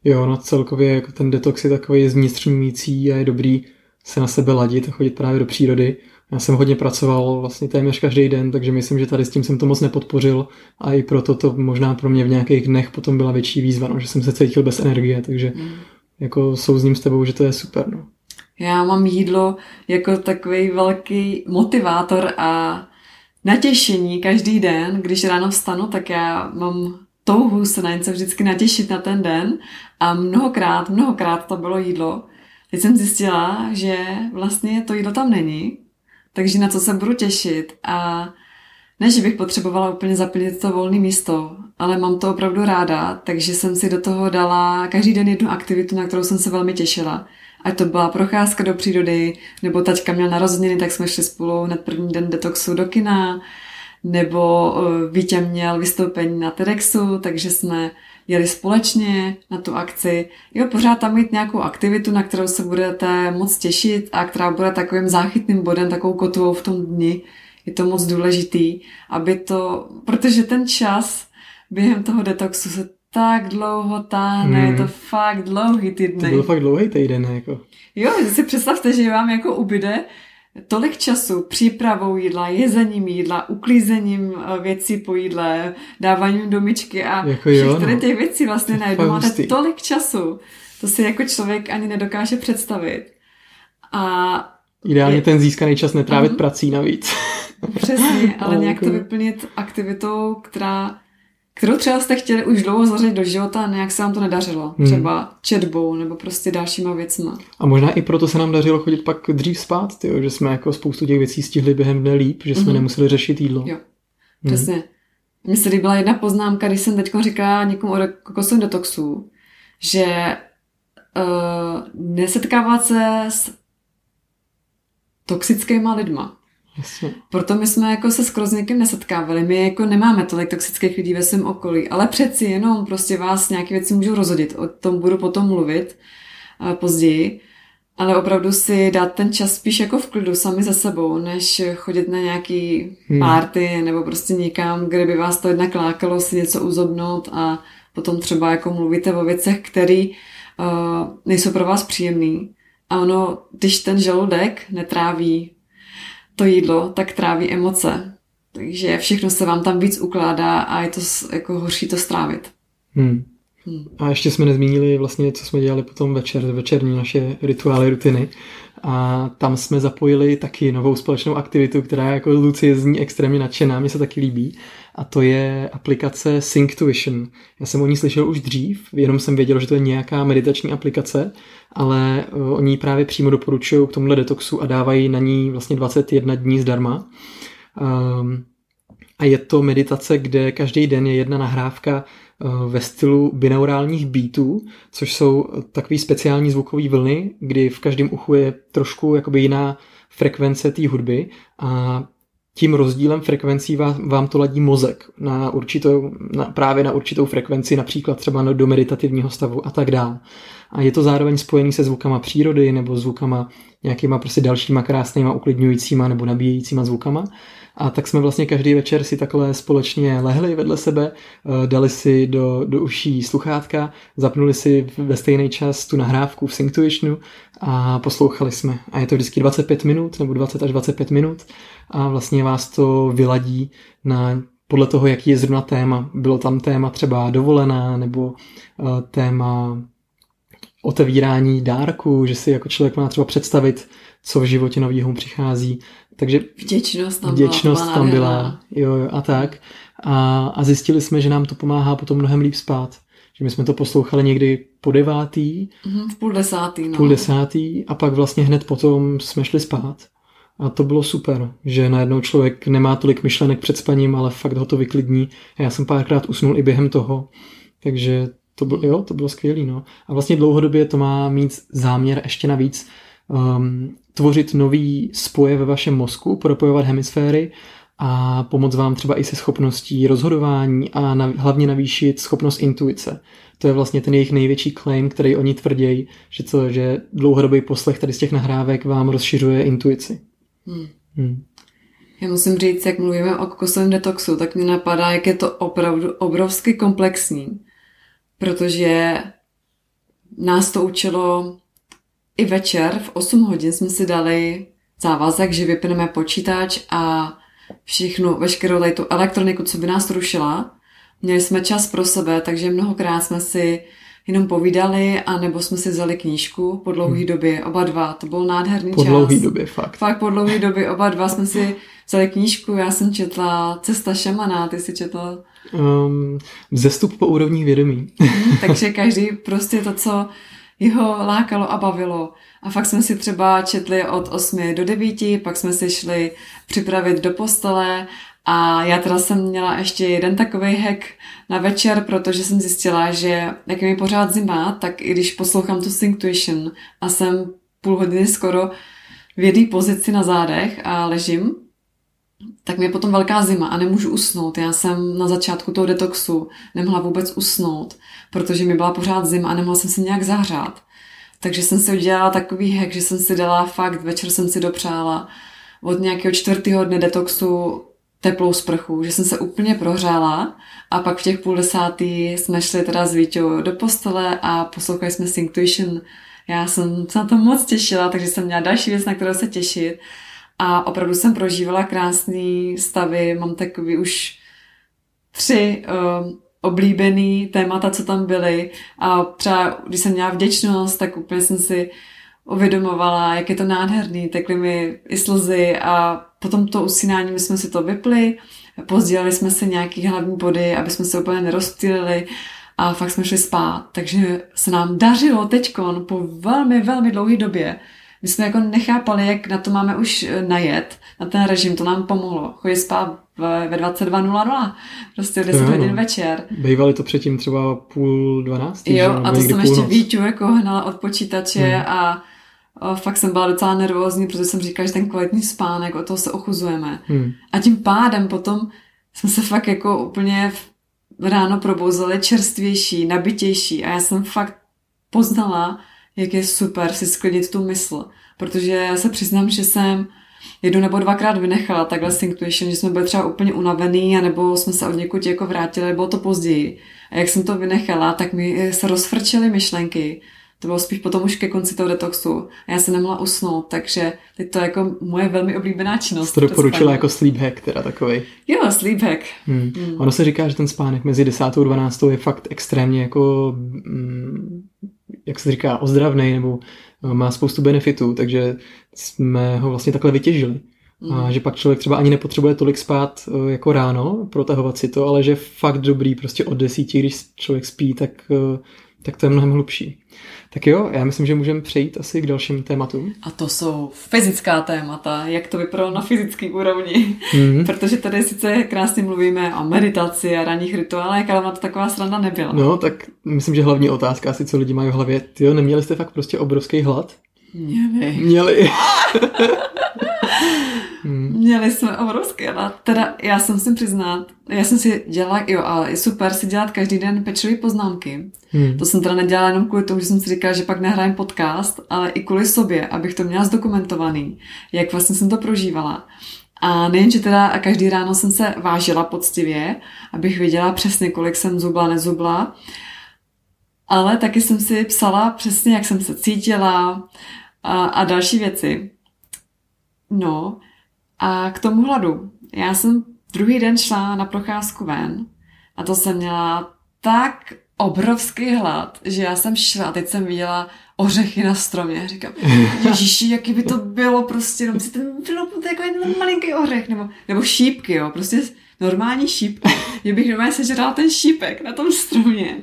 Jo, no celkově jako ten detox je takový zvnitřňující a je dobrý se na sebe ladit a chodit právě do přírody. Já jsem hodně pracoval vlastně téměř každý den, takže myslím, že tady s tím jsem to moc nepodpořil a i proto to možná pro mě v nějakých dnech potom byla větší výzva, no, že jsem se cítil bez energie, takže mm. jako souzním s tebou, že to je super. No. Já mám jídlo jako takový velký motivátor a natěšení každý den. Když ráno vstanu, tak já mám touhu se na něco vždycky natěšit na ten den a mnohokrát, mnohokrát to bylo jídlo. Teď jsem zjistila, že vlastně to jídlo tam není, takže na co se budu těšit a ne, že bych potřebovala úplně zaplnit to volné místo, ale mám to opravdu ráda, takže jsem si do toho dala každý den jednu aktivitu, na kterou jsem se velmi těšila. Ať to byla procházka do přírody, nebo taťka měla narozeniny, tak jsme šli spolu na první den detoxu do kina, nebo eh, Vítě měl vystoupení na TEDxu, takže jsme jeli společně na tu akci. Jo, pořád tam mít nějakou aktivitu, na kterou se budete moc těšit a která bude takovým záchytným bodem, takovou kotvou v tom dni. Je to moc důležitý, aby to, protože ten čas během toho detoxu se tak dlouho táhne, hmm. je to hmm. fakt dlouhý dny. To byl fakt dlouhý týden, jako. Jo, si představte, že vám jako ubyde tolik času přípravou jídla, jezením jídla, uklízením eh, věcí po jídle, dáváním do myčky a jako všech jo, no. těch věcí vlastně najednou máte hustý. tolik času. To si jako člověk ani nedokáže představit. A Ideálně je... ten získaný čas netrávit uh-huh. prací navíc. Přesně, ale nějak to jako- vyplnit aktivitou, která kterou třeba jste chtěli už dlouho zařadit do života a nějak se vám to nedařilo. Hmm. Třeba četbou nebo prostě dalšíma věcma. A možná i proto se nám dařilo chodit pak dřív spát, tyjo, že jsme jako spoustu těch věcí stihli během dne líp, že jsme hmm. nemuseli řešit jídlo. Jo, hmm. přesně. Hmm. Mně se líbila jedna poznámka, když jsem teď říkala někomu o kokosovém detoxu, že uh, nesetkávat se s toxickýma lidma. Jasně. Proto my jsme jako se skoro s někým nesetkávali. My jako nemáme tolik toxických lidí ve svém okolí, ale přeci jenom prostě vás nějaké věci můžou rozhodit. O tom budu potom mluvit uh, později. Ale opravdu si dát ten čas spíš jako v klidu sami za sebou, než chodit na nějaký hmm. párty nebo prostě někam, kde by vás to jednak lákalo si něco uzobnout a potom třeba jako mluvíte o věcech, které uh, nejsou pro vás příjemný. A ono, když ten žaludek netráví to jídlo, tak tráví emoce. Takže všechno se vám tam víc ukládá a je to jako horší to strávit. Hmm. A ještě jsme nezmínili vlastně, co jsme dělali potom večer, večerní naše rituály, rutiny. A tam jsme zapojili taky novou společnou aktivitu, která jako Lucie zní extrémně nadšená, mi se taky líbí. A to je aplikace Synctuition. Já jsem o ní slyšel už dřív, jenom jsem věděl, že to je nějaká meditační aplikace, ale eh, oni právě přímo doporučují k tomuhle detoxu a dávají na ní vlastně 21 dní zdarma. Um, a je to meditace, kde každý den je jedna nahrávka ve stylu binaurálních beatů, což jsou takové speciální zvukové vlny, kdy v každém uchu je trošku jakoby jiná frekvence té hudby a tím rozdílem frekvencí vám, vám to ladí mozek na určitou, na, právě na určitou frekvenci, například třeba do meditativního stavu a tak dále. A je to zároveň spojený se zvukama přírody nebo zvukama nějakýma prostě dalšíma krásnýma uklidňujícíma nebo nabíjejícíma zvukama. A tak jsme vlastně každý večer si takhle společně lehli vedle sebe, eh, dali si do, do uší sluchátka, zapnuli si ve stejný čas tu nahrávku v Synctuitionu a poslouchali jsme. A je to vždycky 25 minut nebo 20 až 25 minut a vlastně vás to vyladí na podle toho, jaký je zrovna téma. Bylo tam téma třeba dovolená nebo uh, téma otevírání dárku, že si jako člověk má třeba představit, co v životě novýho přichází. Takže vděčnost tam vděčnost byla. Tam byla jo, jo, a tak. A, a zjistili jsme, že nám to pomáhá potom mnohem líp spát. Že my jsme to poslouchali někdy po devátý. Mm, v půl desátý, no. Půl desátý a pak vlastně hned potom jsme šli spát. A to bylo super, že najednou člověk nemá tolik myšlenek před spaním, ale fakt ho to vyklidní. A já jsem párkrát usnul i během toho. Takže to bylo, jo, to bylo skvělé. No. A vlastně dlouhodobě to má mít záměr ještě navíc um, tvořit nový spoje ve vašem mozku, propojovat hemisféry a pomoct vám třeba i se schopností rozhodování a na, hlavně navýšit schopnost intuice. To je vlastně ten jejich největší claim, který oni tvrdí, že, to, že dlouhodobý poslech tady z těch nahrávek vám rozšiřuje intuici. Hmm. Hmm. Já musím říct, jak mluvíme o kokosovém detoxu, tak mě napadá, jak je to opravdu obrovsky komplexní, protože nás to učilo i večer v 8 hodin jsme si dali závazek, že vypneme počítač a všechnu, veškerou tady tu elektroniku, co by nás rušila. Měli jsme čas pro sebe, takže mnohokrát jsme si jenom povídali, anebo jsme si vzali knížku po dlouhé hmm. době, oba dva. To byl nádherný po čas. Po dlouhé době, fakt. Fakt po dlouhé době, oba dva jsme si vzali knížku, já jsem četla Cesta šamana, ty jsi četla? Um, vzestup po úrovních vědomí. Hmm, takže každý prostě to, co jeho lákalo a bavilo. A fakt jsme si třeba četli od 8 do 9, pak jsme si šli připravit do postele a já teda jsem měla ještě jeden takový hack na večer, protože jsem zjistila, že jak je mi pořád zima, tak i když poslouchám tu Synctuition a jsem půl hodiny skoro v jedné pozici na zádech a ležím, tak mi je potom velká zima a nemůžu usnout. Já jsem na začátku toho detoxu nemohla vůbec usnout, protože mi byla pořád zima a nemohla jsem si nějak zahřát. Takže jsem si udělala takový hack, že jsem si dala fakt, večer jsem si dopřála od nějakého čtvrtého dne detoxu teplou sprchu, že jsem se úplně prohřála a pak v těch půl desátý jsme šli teda s Víťou do postele a poslouchali jsme Synctuition. Já jsem se na to moc těšila, takže jsem měla další věc, na kterou se těšit a opravdu jsem prožívala krásný stavy, mám takový už tři uh, oblíbený témata, co tam byly a třeba když jsem měla vděčnost, tak úplně jsem si uvědomovala, jak je to nádherný, tekly mi i slzy a potom to usínání my jsme si to vypli, pozdělali jsme si nějaký hlavní body, aby jsme se úplně nerozptýlili a fakt jsme šli spát. Takže se nám dařilo teďkon po velmi, velmi dlouhé době. My jsme jako nechápali, jak na to máme už najet, na ten režim, to nám pomohlo. Chodit spát ve 22.00, prostě 10 no, hodin večer. Bývali to předtím třeba půl dvanáctý? Jo, a to jsem ještě Víťu jako hnala od počítače hmm. a fakt jsem byla docela nervózní, protože jsem říkala, že ten kvalitní spánek, o toho se ochuzujeme. Hmm. A tím pádem potom jsme se fakt jako úplně ráno probouzeli čerstvější, nabitější a já jsem fakt poznala, jak je super si sklidit tu mysl. Protože já se přiznám, že jsem jednou nebo dvakrát vynechala takhle Synctuition, že jsme byli třeba úplně unavený, anebo jsme se od někud jako vrátili, bylo to později. A jak jsem to vynechala, tak mi se rozfrčily myšlenky to bylo spíš potom už ke konci toho detoxu a já se nemohla usnout, takže teď to je jako moje velmi oblíbená činnost. To doporučila jako sleep hack teda takový. Jo, sleep hack. Hmm. Hmm. Ono se říká, že ten spánek mezi 10 a 12 je fakt extrémně jako, mm, jak se říká, ozdravný nebo eh, má spoustu benefitů, takže jsme ho vlastně takhle vytěžili. Mm. A hmm. že pak člověk třeba ani nepotřebuje tolik spát eh, jako ráno, protahovat si to, ale že fakt dobrý prostě od desíti, když člověk spí, tak, eh, tak to je mnohem hlubší. Tak jo, já myslím, že můžeme přejít asi k dalším tématům. A to jsou fyzická témata, jak to vypadalo na fyzické úrovni. Mm-hmm. Protože tady sice krásně mluvíme o meditaci a ranních rituálech, ale na to taková sranda nebyla. No, tak myslím, že hlavní otázka asi, co lidi mají v hlavě, jo, neměli jste fakt prostě obrovský hlad? Měli. Měli. Měli jsme obrovský hlad. Teda já jsem si přiznat, já jsem si dělala, jo, ale je super si dělat každý den pečlivé poznámky. Hmm. To jsem teda nedělala jenom kvůli tomu, že jsem si říkala, že pak nahrajem podcast, ale i kvůli sobě, abych to měla zdokumentovaný, jak vlastně jsem to prožívala. A nejen, že teda a každý ráno jsem se vážila poctivě, abych věděla přesně, kolik jsem zubla, nezubla, ale taky jsem si psala přesně, jak jsem se cítila a, a další věci. No, a k tomu hladu. Já jsem druhý den šla na procházku ven a to jsem měla tak obrovský hlad, že já jsem šla a teď jsem viděla ořechy na stromě. Říkám, ježiši, jaký by to bylo prostě, no si ten bylo takový ten malinký ořech, nebo, nebo šípky, jo, prostě normální šípky. Že bych normálně sežrala ten šípek na tom stromě.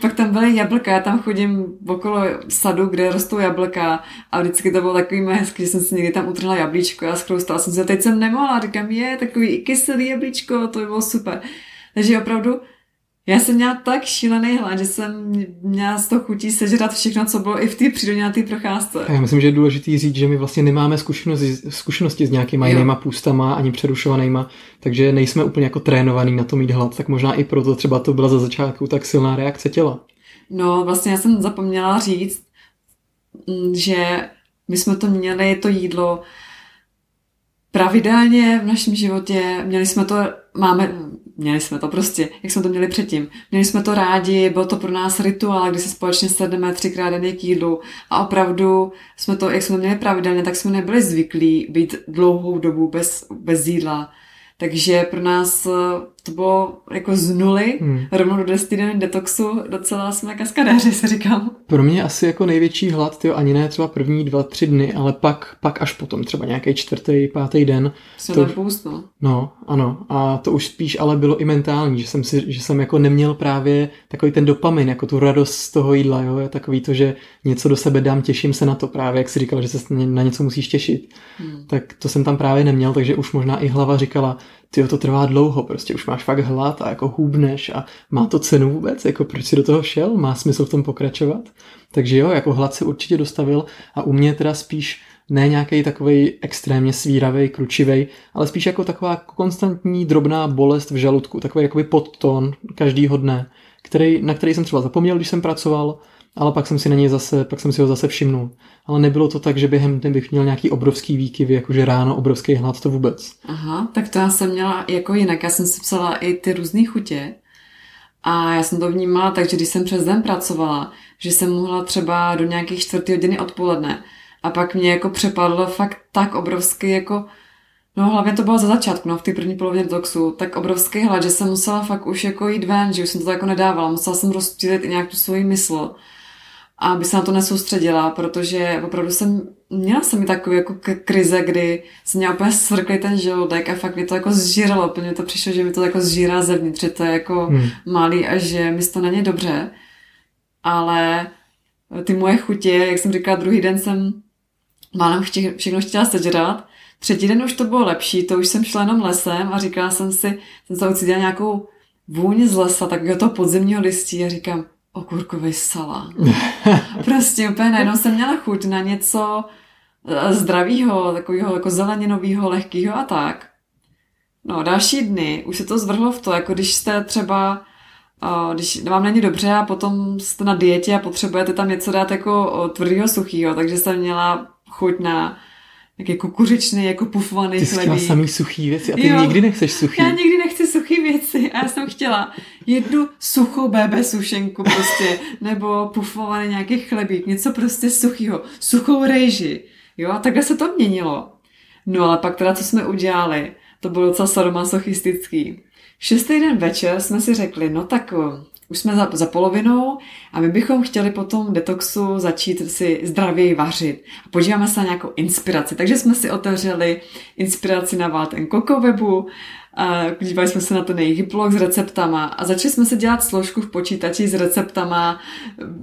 Pak tam byly jablka, já tam chodím okolo sadu, kde rostou jablka a vždycky to bylo takový moje hezký, že jsem si někdy tam utrhla jablíčko a skroustala jsem se. Teď jsem nemohla, říkám, je, takový kyselý jablíčko, to by bylo super. Takže opravdu já jsem měla tak šílený hlad, že jsem měla z toho chutí sežrat všechno, co bylo i v té přírodě na té procházce. Já myslím, že je důležité říct, že my vlastně nemáme zkušenosti, zkušenosti s nějakýma jinýma půstama, ani přerušovanýma, takže nejsme úplně jako trénovaný na to mít hlad, tak možná i proto třeba to byla za začátku tak silná reakce těla. No, vlastně já jsem zapomněla říct, mm, že my jsme to měli, to jídlo, pravidelně v našem životě. Měli jsme to máme, měli jsme to prostě, jak jsme to měli předtím. Měli jsme to rádi, byl to pro nás rituál, kdy se společně sedneme třikrát denně k jídlu a opravdu jsme to, jak jsme to měli pravidelně, tak jsme nebyli zvyklí být dlouhou dobu bez, bez jídla. Takže pro nás to bylo jako z nuly, hmm. rovnou do 10 den detoxu, docela jsme kaskadéři, se říkám. Pro mě asi jako největší hlad, tyjo, ani ne třeba první dva, tři dny, ale pak, pak až potom, třeba nějaký čtvrtý, pátý den. Jsme to, půst, no. no. ano. A to už spíš ale bylo i mentální, že jsem, si, že jsem jako neměl právě takový ten dopamin, jako tu radost z toho jídla, jo, je takový to, že něco do sebe dám, těším se na to právě, jak si říkal, že se na něco musíš těšit. Hmm. Tak to jsem tam právě neměl, takže už možná i hlava říkala, ty to trvá dlouho, prostě už máš fakt hlad a jako hůbneš a má to cenu vůbec, jako proč si do toho šel, má smysl v tom pokračovat. Takže jo, jako hlad se určitě dostavil a u mě teda spíš ne nějaký takový extrémně svíravý, kručivý, ale spíš jako taková konstantní drobná bolest v žaludku, takový jakoby podtón každýho dne, který, na který jsem třeba zapomněl, když jsem pracoval, ale pak jsem si na něj zase, pak jsem si ho zase všimnul. Ale nebylo to tak, že během dne bych měl nějaký obrovský výkyvy, jakože ráno obrovský hlad, to vůbec. Aha, tak to já jsem měla jako jinak. Já jsem si psala i ty různé chutě. A já jsem to vnímala tak, že když jsem přes den pracovala, že jsem mohla třeba do nějakých čtvrtý hodiny odpoledne. A pak mě jako přepadlo fakt tak obrovský jako No hlavně to bylo za začátku, no v té první polovině detoxu, tak obrovský hlad, že jsem musela fakt už jako jít ven, že už jsem to jako nedávala, musela jsem rozptýlit i nějak tu svoji mysl aby se na to nesoustředila, protože opravdu jsem, měla jsem i takový jako krize, kdy se mě úplně svrklý ten žaludek a fakt mě to jako zžíralo, úplně to přišlo, že mi to jako zžírá zevnitř, že to je jako hmm. malý a že mi to není dobře. Ale ty moje chutě, jak jsem říkala, druhý den jsem málem všechno chtěla sežrat, třetí den už to bylo lepší, to už jsem šla jenom lesem a říkala jsem si, jsem se ucítila nějakou vůni z lesa, takového toho podzemního listí a říkám, okurkový salát. prostě úplně najednou jsem měla chuť na něco eh, zdravého, takového jako zeleninového, lehkého a tak. No, další dny už se to zvrhlo v to, jako když jste třeba, eh, když vám není dobře a potom jste na dietě a potřebujete tam něco dát jako tvrdého, suchého, takže jsem měla chuť na nějaký kukuřičný, jako pufovaný ty chlebík. Ty samý suchý věci a ty jo, nikdy nechceš suchý. Já nikdy věci a já jsem chtěla jednu suchou BB sušenku prostě, nebo pufovaný nějaký chlebík, něco prostě suchýho, suchou rejži. Jo, a takhle se to měnilo. No ale pak teda, co jsme udělali, to bylo docela sadomasochistický. Šestý den večer jsme si řekli, no tak už jsme za, za polovinou a my bychom chtěli po tom detoxu začít si zdravěji vařit. A podíváme se na nějakou inspiraci. Takže jsme si otevřeli inspiraci na Valten Koko webu, a podívali jsme se na ten jejich blog s receptama a začali jsme si dělat složku v počítači s receptama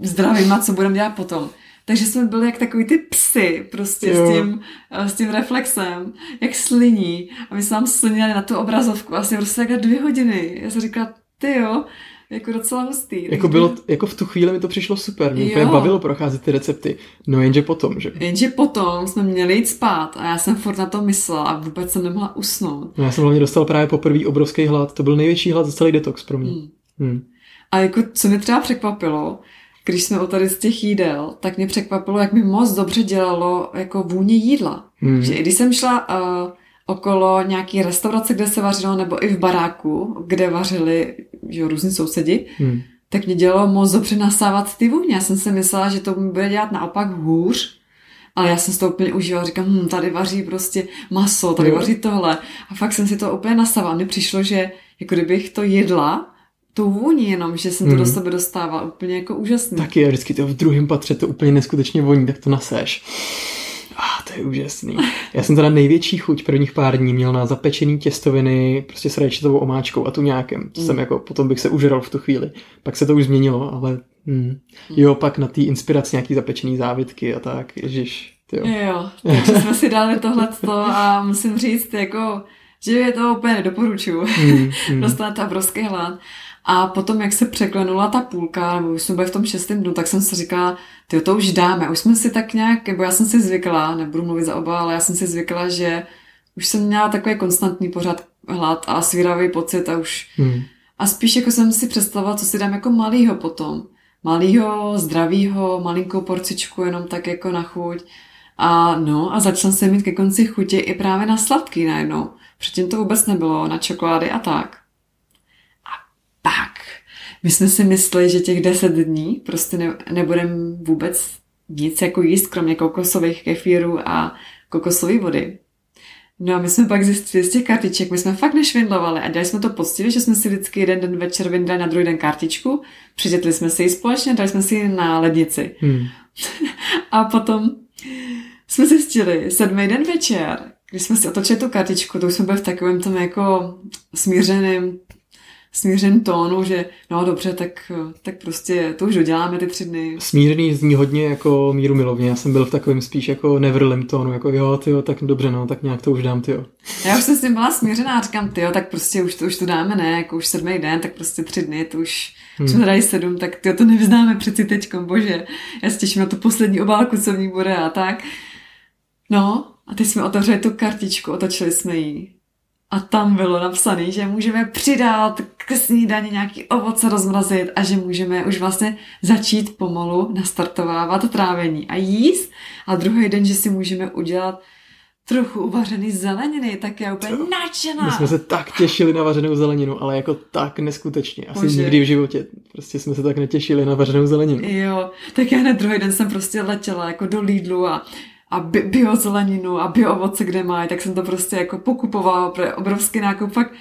zdravýma, co budeme dělat potom. Takže jsme byli jak takový ty psy, prostě s tím, s tím reflexem, jak sliní. A my jsme tam slinili na tu obrazovku asi prostě jako dvě hodiny. Já jsem říkala, ty jo, jako docela hustý. Jako, bylo, jako v tu chvíli mi to přišlo super, mě úplně bavilo procházet ty recepty, no jenže potom, že? Jenže potom jsme měli jít spát a já jsem furt na to myslela a vůbec jsem nemohla usnout. No já jsem hlavně dostal právě poprvé obrovský hlad, to byl největší hlad za celý detox pro mě. Hmm. Hmm. A jako co mě třeba překvapilo, když jsme o tady z těch jídel, tak mě překvapilo, jak mi moc dobře dělalo jako vůně jídla. Hmm. Že když jsem šla uh, okolo nějaký restaurace, kde se vařilo, nebo i v baráku, kde vařili že různí sousedi, hmm. tak mě dělalo moc dobře nasávat ty vůně. Já jsem si myslela, že to bude dělat naopak hůř, ale já jsem si to úplně užívala, říkám, hm, tady vaří prostě maso, tady jo. vaří tohle. A fakt jsem si to úplně nasávala. Mně přišlo, že jako kdybych to jedla, tu vůni jenom, že jsem to hmm. do sebe dostávala, úplně jako úžasný. Taky a vždycky to v druhém patře to úplně neskutečně voní, tak to naseš. Ah, to je úžasný. Já jsem teda největší chuť prvních pár dní měl na zapečený těstoviny prostě s rajčitovou omáčkou a tu nějakým. To mm. jsem jako, potom bych se užral v tu chvíli. Pak se to už změnilo, ale mm. jo, pak na té inspiraci nějaký zapečený závitky a tak, ježiš. Jo, jo takže jsme si dali tohleto a musím říct, jako, že je to úplně nedoporučuju. Mm, mm. Dostat obrovský hlad. A potom, jak se překlenula ta půlka, nebo už jsme byli v tom šestém dnu, tak jsem si říkala, ty to už dáme. Už jsme si tak nějak, nebo já jsem si zvykla, nebudu mluvit za oba, ale já jsem si zvykla, že už jsem měla takový konstantní pořád hlad a svíravý pocit a už... Hmm. A spíš jako jsem si představovala, co si dám jako malýho potom. Malýho, zdravýho, malinkou porcičku, jenom tak jako na chuť. A no, a začala jsem mít ke konci chutě i právě na sladký najednou. Předtím to vůbec nebylo na čokolády a tak. A pak my jsme si mysleli, že těch deset dní prostě ne, nebudeme vůbec nic jako jíst, kromě kokosových kefírů a kokosové vody. No a my jsme pak zjistili z těch kartiček, my jsme fakt nešvindlovali a dělali jsme to poctivě, že jsme si vždycky jeden den večer vyndali na druhý den kartičku, přečetli jsme si ji společně, dali jsme si ji na lednici. Hmm. a potom jsme zjistili, sedmý den večer, když jsme si otočili tu kartičku, to už jsme byli v takovém tom jako smířeném smířen tónu, že no dobře, tak, tak prostě to už doděláme ty tři dny. Smířený zní hodně jako míru milovně. Já jsem byl v takovém spíš jako nevrlem tónu, jako jo, tyjo, tak dobře, no, tak nějak to už dám, tyjo. Já už jsem s tím byla smířená říkám, tyjo, tak prostě už to, už to dáme, ne, jako už sedmý den, tak prostě tři dny, to už, hmm. jsme dají sedm, tak tyjo, to nevyznáme přeci teďkom, bože. Já se těším na tu poslední obálku, co v ní bude a tak. No, a teď jsme otevřeli tu kartičku, otočili jsme ji a tam bylo napsané, že můžeme přidat k snídani nějaký ovoce rozmrazit a že můžeme už vlastně začít pomalu nastartovávat trávení a jíst. A druhý den, že si můžeme udělat trochu uvařený zeleniny, tak je úplně nadšená. My jsme se tak těšili na vařenou zeleninu, ale jako tak neskutečně. Asi Bože. nikdy v životě. Prostě jsme se tak netěšili na vařenou zeleninu. Jo, tak já hned druhý den jsem prostě letěla jako do Lidlu a a bi- biozeleninu a bioovoce, kde mají, tak jsem to prostě jako pokupovala pro obrovský nákup. Fakt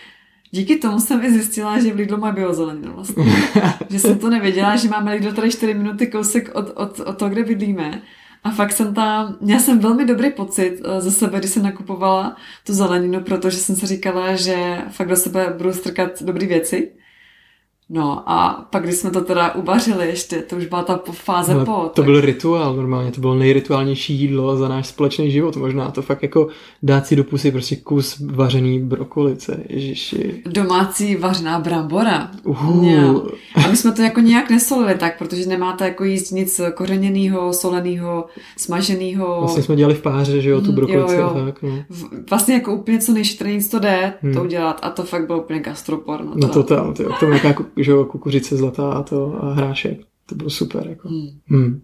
díky tomu jsem i zjistila, že v Lidlu má biozeleninu vlastně. že jsem to nevěděla, že máme Lidl tady 4 minuty kousek od, od, od toho, kde bydlíme. A fakt jsem tam, měla jsem velmi dobrý pocit eh, ze sebe, když jsem nakupovala tu zeleninu, protože jsem si říkala, že fakt do sebe budu strkat dobré věci. No a pak, když jsme to teda uvařili ještě, to už byla ta fáze no, po. To tak... byl rituál normálně, to bylo nejrituálnější jídlo za náš společný život možná. To fakt jako dát si do pusy prostě kus vařený brokolice, ježiši. Domácí vařená brambora. A my jsme to jako nějak nesolili tak, protože nemáte jako jíst nic kořeněného, soleného, smaženého. Vlastně jsme dělali v páře, že jo, tu mhm, brokolici jo, jo. a tak. No. Vlastně jako úplně co nejšetrnější to jde, hmm. to udělat a to fakt bylo úplně gastroporno. No to tam, to, to nějaká že jo, kukuřice zlatá a to a hrášek. To bylo super. Jako. Hmm. Hmm.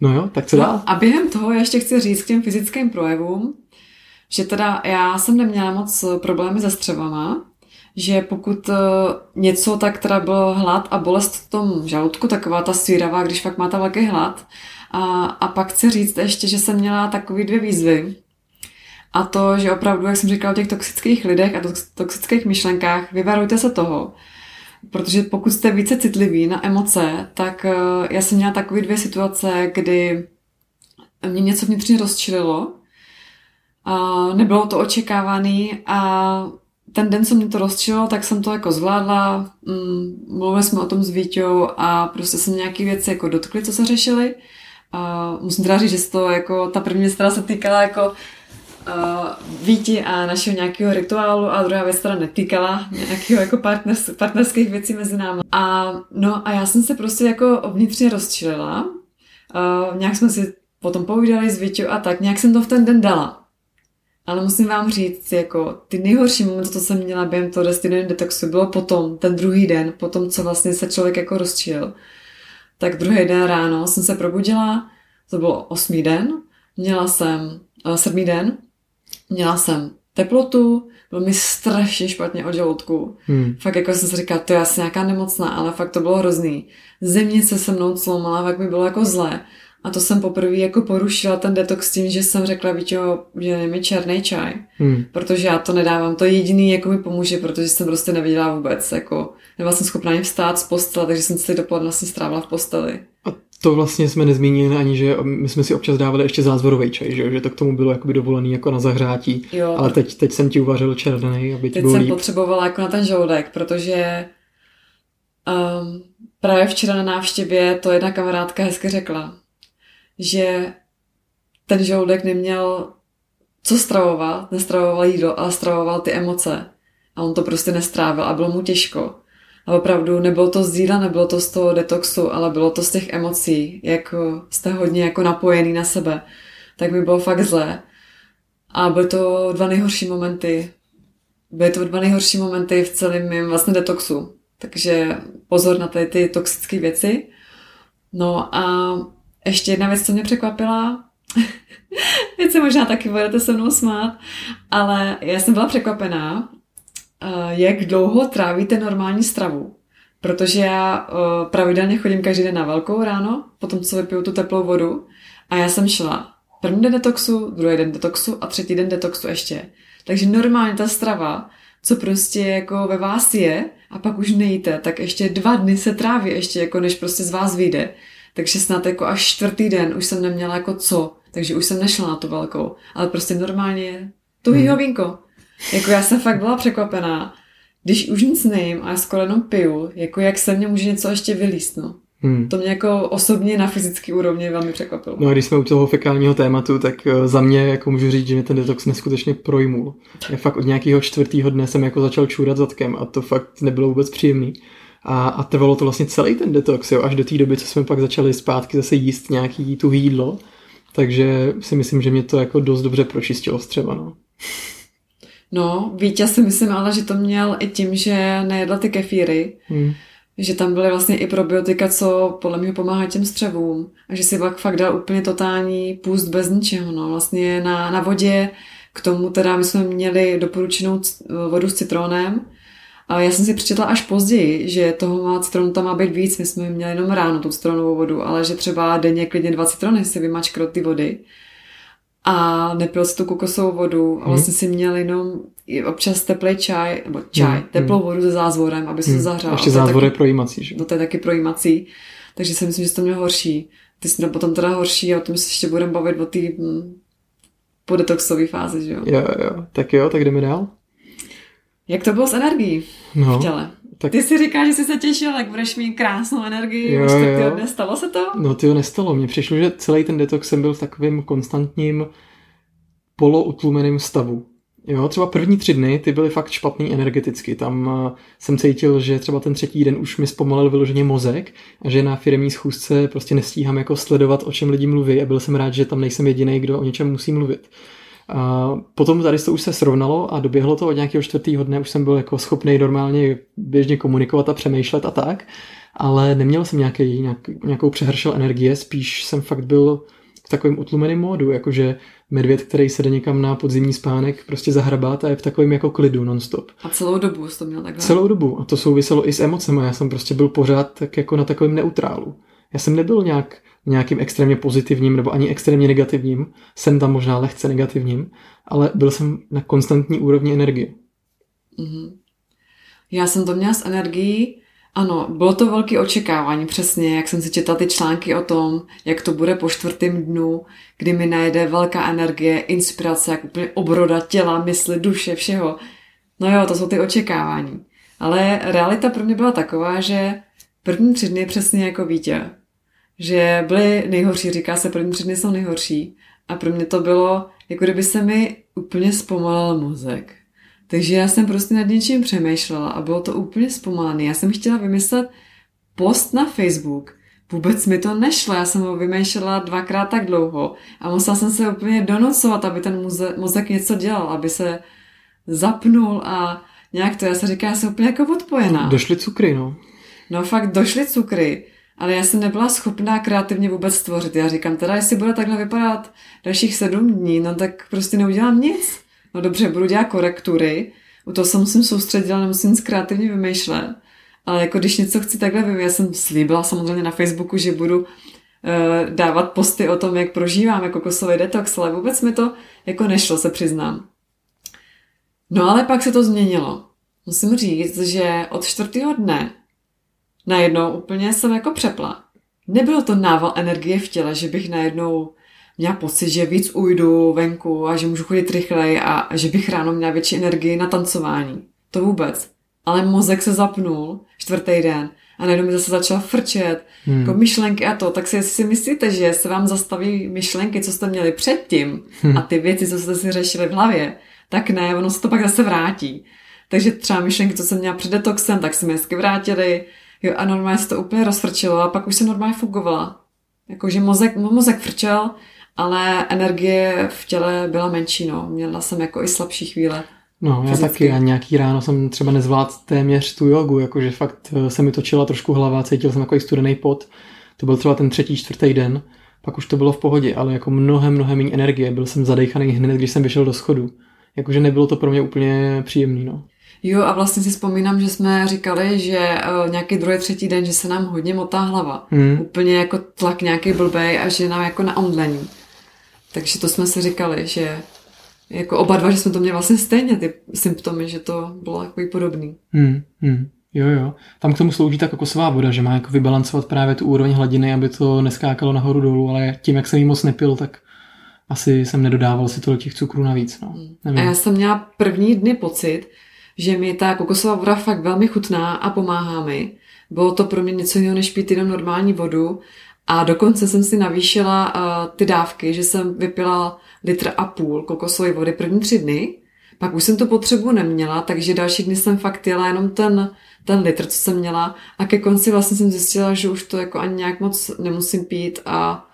No jo, tak co no, dál? A během toho ještě chci říct k těm fyzickým projevům, že teda já jsem neměla moc problémy se střevama, že pokud uh, něco, tak teda bylo hlad a bolest v tom žaludku, taková ta svíravá, když fakt máte velký hlad. A, a pak chci říct ještě, že jsem měla takové dvě výzvy. A to, že opravdu, jak jsem říkala o těch toxických lidech a toxických myšlenkách, vyvarujte se toho, Protože pokud jste více citliví na emoce, tak eh, já jsem měla takové dvě situace, kdy mě něco vnitřně rozčililo. A nebylo to očekávaný a ten den, co mě to rozčilo, tak jsem to jako zvládla. Mm, mluvili jsme o tom s Víťou a prostě jsem nějaké věci jako dotkli, co se řešily. Musím teda říct, že to jako, ta první která se týkala jako uh, víti a našeho nějakého rituálu a druhá věc teda netýkala nějakého jako partners, partnerských věcí mezi námi. A no a já jsem se prostě jako vnitřně rozčilila. Uh, nějak jsme si potom povídali s Víťou a tak, nějak jsem to v ten den dala. Ale musím vám říct, jako ty nejhorší momenty, co jsem měla během toho destiny detoxu, bylo potom, ten druhý den, potom, co vlastně se člověk jako rozčil. Tak druhý den ráno jsem se probudila, to bylo osmý den, měla jsem uh, sedmý den, Měla jsem teplotu, bylo mi strašně špatně od žaludku. Hmm. Fakt jako jsem si říkala, to je asi nějaká nemocná, ale fakt to bylo hrozný. Země se se mnou clomala, fakt mi bylo jako zlé. A to jsem poprvé jako porušila ten detox tím, že jsem řekla Víťo, že je mi černý čaj. Hmm. Protože já to nedávám. To je jediný, jako mi pomůže, protože jsem prostě neviděla vůbec. Jako, nebyla jsem schopná ani vstát z postele, takže jsem celý dopoledne vlastně strávila v posteli. To vlastně jsme nezmínili ani, že my jsme si občas dávali ještě zázvorový čaj, že, že to k tomu bylo jakoby dovolený jako na zahřátí. Jo. Ale teď, teď jsem ti uvařil červený, aby ti Teď jsem líp. potřebovala jako na ten žoudek, protože um, právě včera na návštěvě to jedna kamarádka hezky řekla, že ten žoudek neměl co stravovat, nestravoval jídlo, ale stravoval ty emoce. A on to prostě nestrávil a bylo mu těžko. A opravdu nebylo to z jídla, nebylo to z toho detoxu, ale bylo to z těch emocí, jak jste hodně jako napojený na sebe. Tak mi bylo fakt zlé. A byly to dva nejhorší momenty. Byly to dva nejhorší momenty v celém mém vlastně detoxu. Takže pozor na ty, ty toxické věci. No a ještě jedna věc, co mě překvapila, Teď se možná taky budete se mnou smát, ale já jsem byla překvapená, jak dlouho trávíte normální stravu. Protože já eh, pravidelně chodím každý den na velkou ráno, potom co vypiju tu teplou vodu a já jsem šla první den detoxu, druhý den detoxu a třetí den detoxu ještě. Takže normálně ta strava, co prostě jako ve vás je a pak už nejíte, tak ještě dva dny se tráví ještě jako než prostě z vás vyjde. Takže snad jako až čtvrtý den už jsem neměla jako co, takže už jsem nešla na tu velkou. Ale prostě normálně tuhý hmm. vínko. Jako já jsem fakt byla překvapená, když už nic nejím a já skoro jenom piju, jako jak se mě může něco ještě vylíst, no. Hmm. To mě jako osobně na fyzické úrovni velmi překvapilo. No a když jsme u toho fekálního tématu, tak eh, za mě jako můžu říct, že mě ten detox neskutečně projmul. Já fakt od nějakého čtvrtého dne jsem jako začal čůrat zadkem a to fakt nebylo vůbec příjemný. A, a trvalo to vlastně celý ten detox, jo, až do té doby, co jsme pak začali zpátky zase jíst nějaký tu jídlo. Takže si myslím, že mě to jako dost dobře pročistilo střeva, no. No, vítěz si myslím ale, že to měl i tím, že nejedla ty kefíry. Hmm. Že tam byly vlastně i probiotika, co podle mě pomáhá těm střevům. A že si pak fakt dal úplně totální půst bez ničeho, no. Vlastně na, na vodě, k tomu teda my jsme měli doporučenou vodu s citronem a já jsem si přečetla až později, že toho má citronu tam má být víc, my jsme měli jenom ráno tu citronovou vodu, ale že třeba denně klidně dva citrony si vymačkro ty vody a nepil si tu kokosovou vodu a vlastně si měl jenom občas teplý čaj, nebo čaj, hmm. teplou vodu se zázvorem, aby se hmm. zahřál. Ještě zázvor je projímací, že? No to je taky projímací, takže si myslím, že to měl horší. Ty jsi potom teda horší a o tom se ještě budeme bavit o té hm, podetoxové fázi, že jo? Jo, jo, tak jo, tak jdeme dál. Jak to bylo s energií no, v těle? Tak... Ty si říkáš, že jsi se těšil, jak budeš mít krásnou energii, jo, už jo. nestalo se to? No ty nestalo, mně přišlo, že celý ten detox jsem byl v takovém konstantním poloutlumeném stavu. Jo, třeba první tři dny ty byly fakt špatný energeticky. Tam uh, jsem cítil, že třeba ten třetí den už mi zpomalil vyloženě mozek a že na firmní schůzce prostě nestíhám jako sledovat, o čem lidi mluví a byl jsem rád, že tam nejsem jediný, kdo o něčem musí mluvit. A potom tady to už se srovnalo a doběhlo to od nějakého čtvrtého dne, už jsem byl jako schopný normálně běžně komunikovat a přemýšlet a tak, ale neměl jsem nějaký, nějak, nějakou přehršel energie, spíš jsem fakt byl v takovém utlumeném módu, jakože medvěd, který se jde někam na podzimní spánek, prostě zahrabát a je v takovém jako klidu nonstop. A celou dobu jsi to měl takhle? Celou dobu. A to souviselo i s emocemi. Já jsem prostě byl pořád tak jako na takovém neutrálu. Já jsem nebyl nějak nějakým extrémně pozitivním nebo ani extrémně negativním. Jsem tam možná lehce negativním, ale byl jsem na konstantní úrovni energie. Mm-hmm. Já jsem to měla s energií, ano, bylo to velké očekávání, přesně, jak jsem si četla ty články o tom, jak to bude po čtvrtém dnu, kdy mi najde velká energie, inspirace, jak úplně obroda těla, mysli, duše, všeho. No jo, to jsou ty očekávání. Ale realita pro mě byla taková, že první tři dny přesně jako Vítě, že byly nejhorší, říká se, první tři dny jsou nejhorší. A pro mě to bylo, jako kdyby se mi úplně zpomalil mozek. Takže já jsem prostě nad něčím přemýšlela a bylo to úplně zpomalené. Já jsem chtěla vymyslet post na Facebook. Vůbec mi to nešlo, já jsem ho vymýšlela dvakrát tak dlouho a musela jsem se úplně donocovat, aby ten muze, mozek něco dělal, aby se zapnul a nějak to, já se říká, já jsem úplně jako odpojená. Došly cukry, no. No fakt došly cukry ale já jsem nebyla schopná kreativně vůbec stvořit. Já říkám, teda jestli bude takhle vypadat dalších sedm dní, no tak prostě neudělám nic. No dobře, budu dělat korektury, u toho se musím soustředit, ale nemusím nic kreativně vymýšlet. Ale jako když něco chci takhle vymýšlet, já jsem slíbila samozřejmě na Facebooku, že budu uh, dávat posty o tom, jak prožívám jako kosový detox, ale vůbec mi to jako nešlo, se přiznám. No ale pak se to změnilo. Musím říct, že od čtvrtého dne najednou úplně jsem jako přepla. Nebylo to nával energie v těle, že bych najednou měla pocit, že víc ujdu venku a že můžu chodit rychleji a že bych ráno měla větší energii na tancování. To vůbec. Ale mozek se zapnul čtvrtý den a najednou mi zase začal frčet, hmm. jako myšlenky a to, tak si, si myslíte, že se vám zastaví myšlenky, co jste měli předtím hmm. a ty věci, co jste si řešili v hlavě, tak ne, ono se to pak zase vrátí. Takže třeba myšlenky, co jsem měla před detoxem, tak se mi hezky vrátily, Jo, a normálně se to úplně rozfrčilo a pak už jsem normálně fungovala. Jakože mozek, mozek frčel, ale energie v těle byla menší, no. Měla jsem jako i slabší chvíle. No, já taky. A nějaký ráno jsem třeba nezvládl téměř tu jogu, jakože fakt eh, se mi točila trošku hlava, cítil jsem jako i studený pot. To byl třeba ten třetí, čtvrtý den. pak už to bylo v pohodě, ale jako mnohem, mnohem méně energie. Byl jsem zadejchaný hned, když jsem vyšel do schodu. Jakože nebylo to pro mě úplně příjemný, no. Jo, a vlastně si vzpomínám, že jsme říkali, že uh, nějaký druhý, třetí den, že se nám hodně motá hlava. Hmm. Úplně jako tlak nějaký blbej a že nám jako na omdlení. Takže to jsme si říkali, že jako oba dva, že jsme to měli vlastně stejně, ty symptomy, že to bylo takový podobný. Hmm, hmm. Jo, jo. Tam k tomu slouží ta kokosová voda, že má jako vybalancovat právě tu úroveň hladiny, aby to neskákalo nahoru dolů, ale tím, jak jsem jí moc nepil, tak asi jsem nedodával si tolik těch cukrů navíc. No. Hmm. A já jsem měla první dny pocit, že mi ta kokosová voda fakt velmi chutná a pomáhá mi. Bylo to pro mě něco jiného, než pít jenom normální vodu. A dokonce jsem si navýšila uh, ty dávky, že jsem vypila litr a půl kokosové vody první tři dny. Pak už jsem tu potřebu neměla, takže další dny jsem fakt jela jenom ten, ten litr, co jsem měla. A ke konci vlastně jsem zjistila, že už to jako ani nějak moc nemusím pít a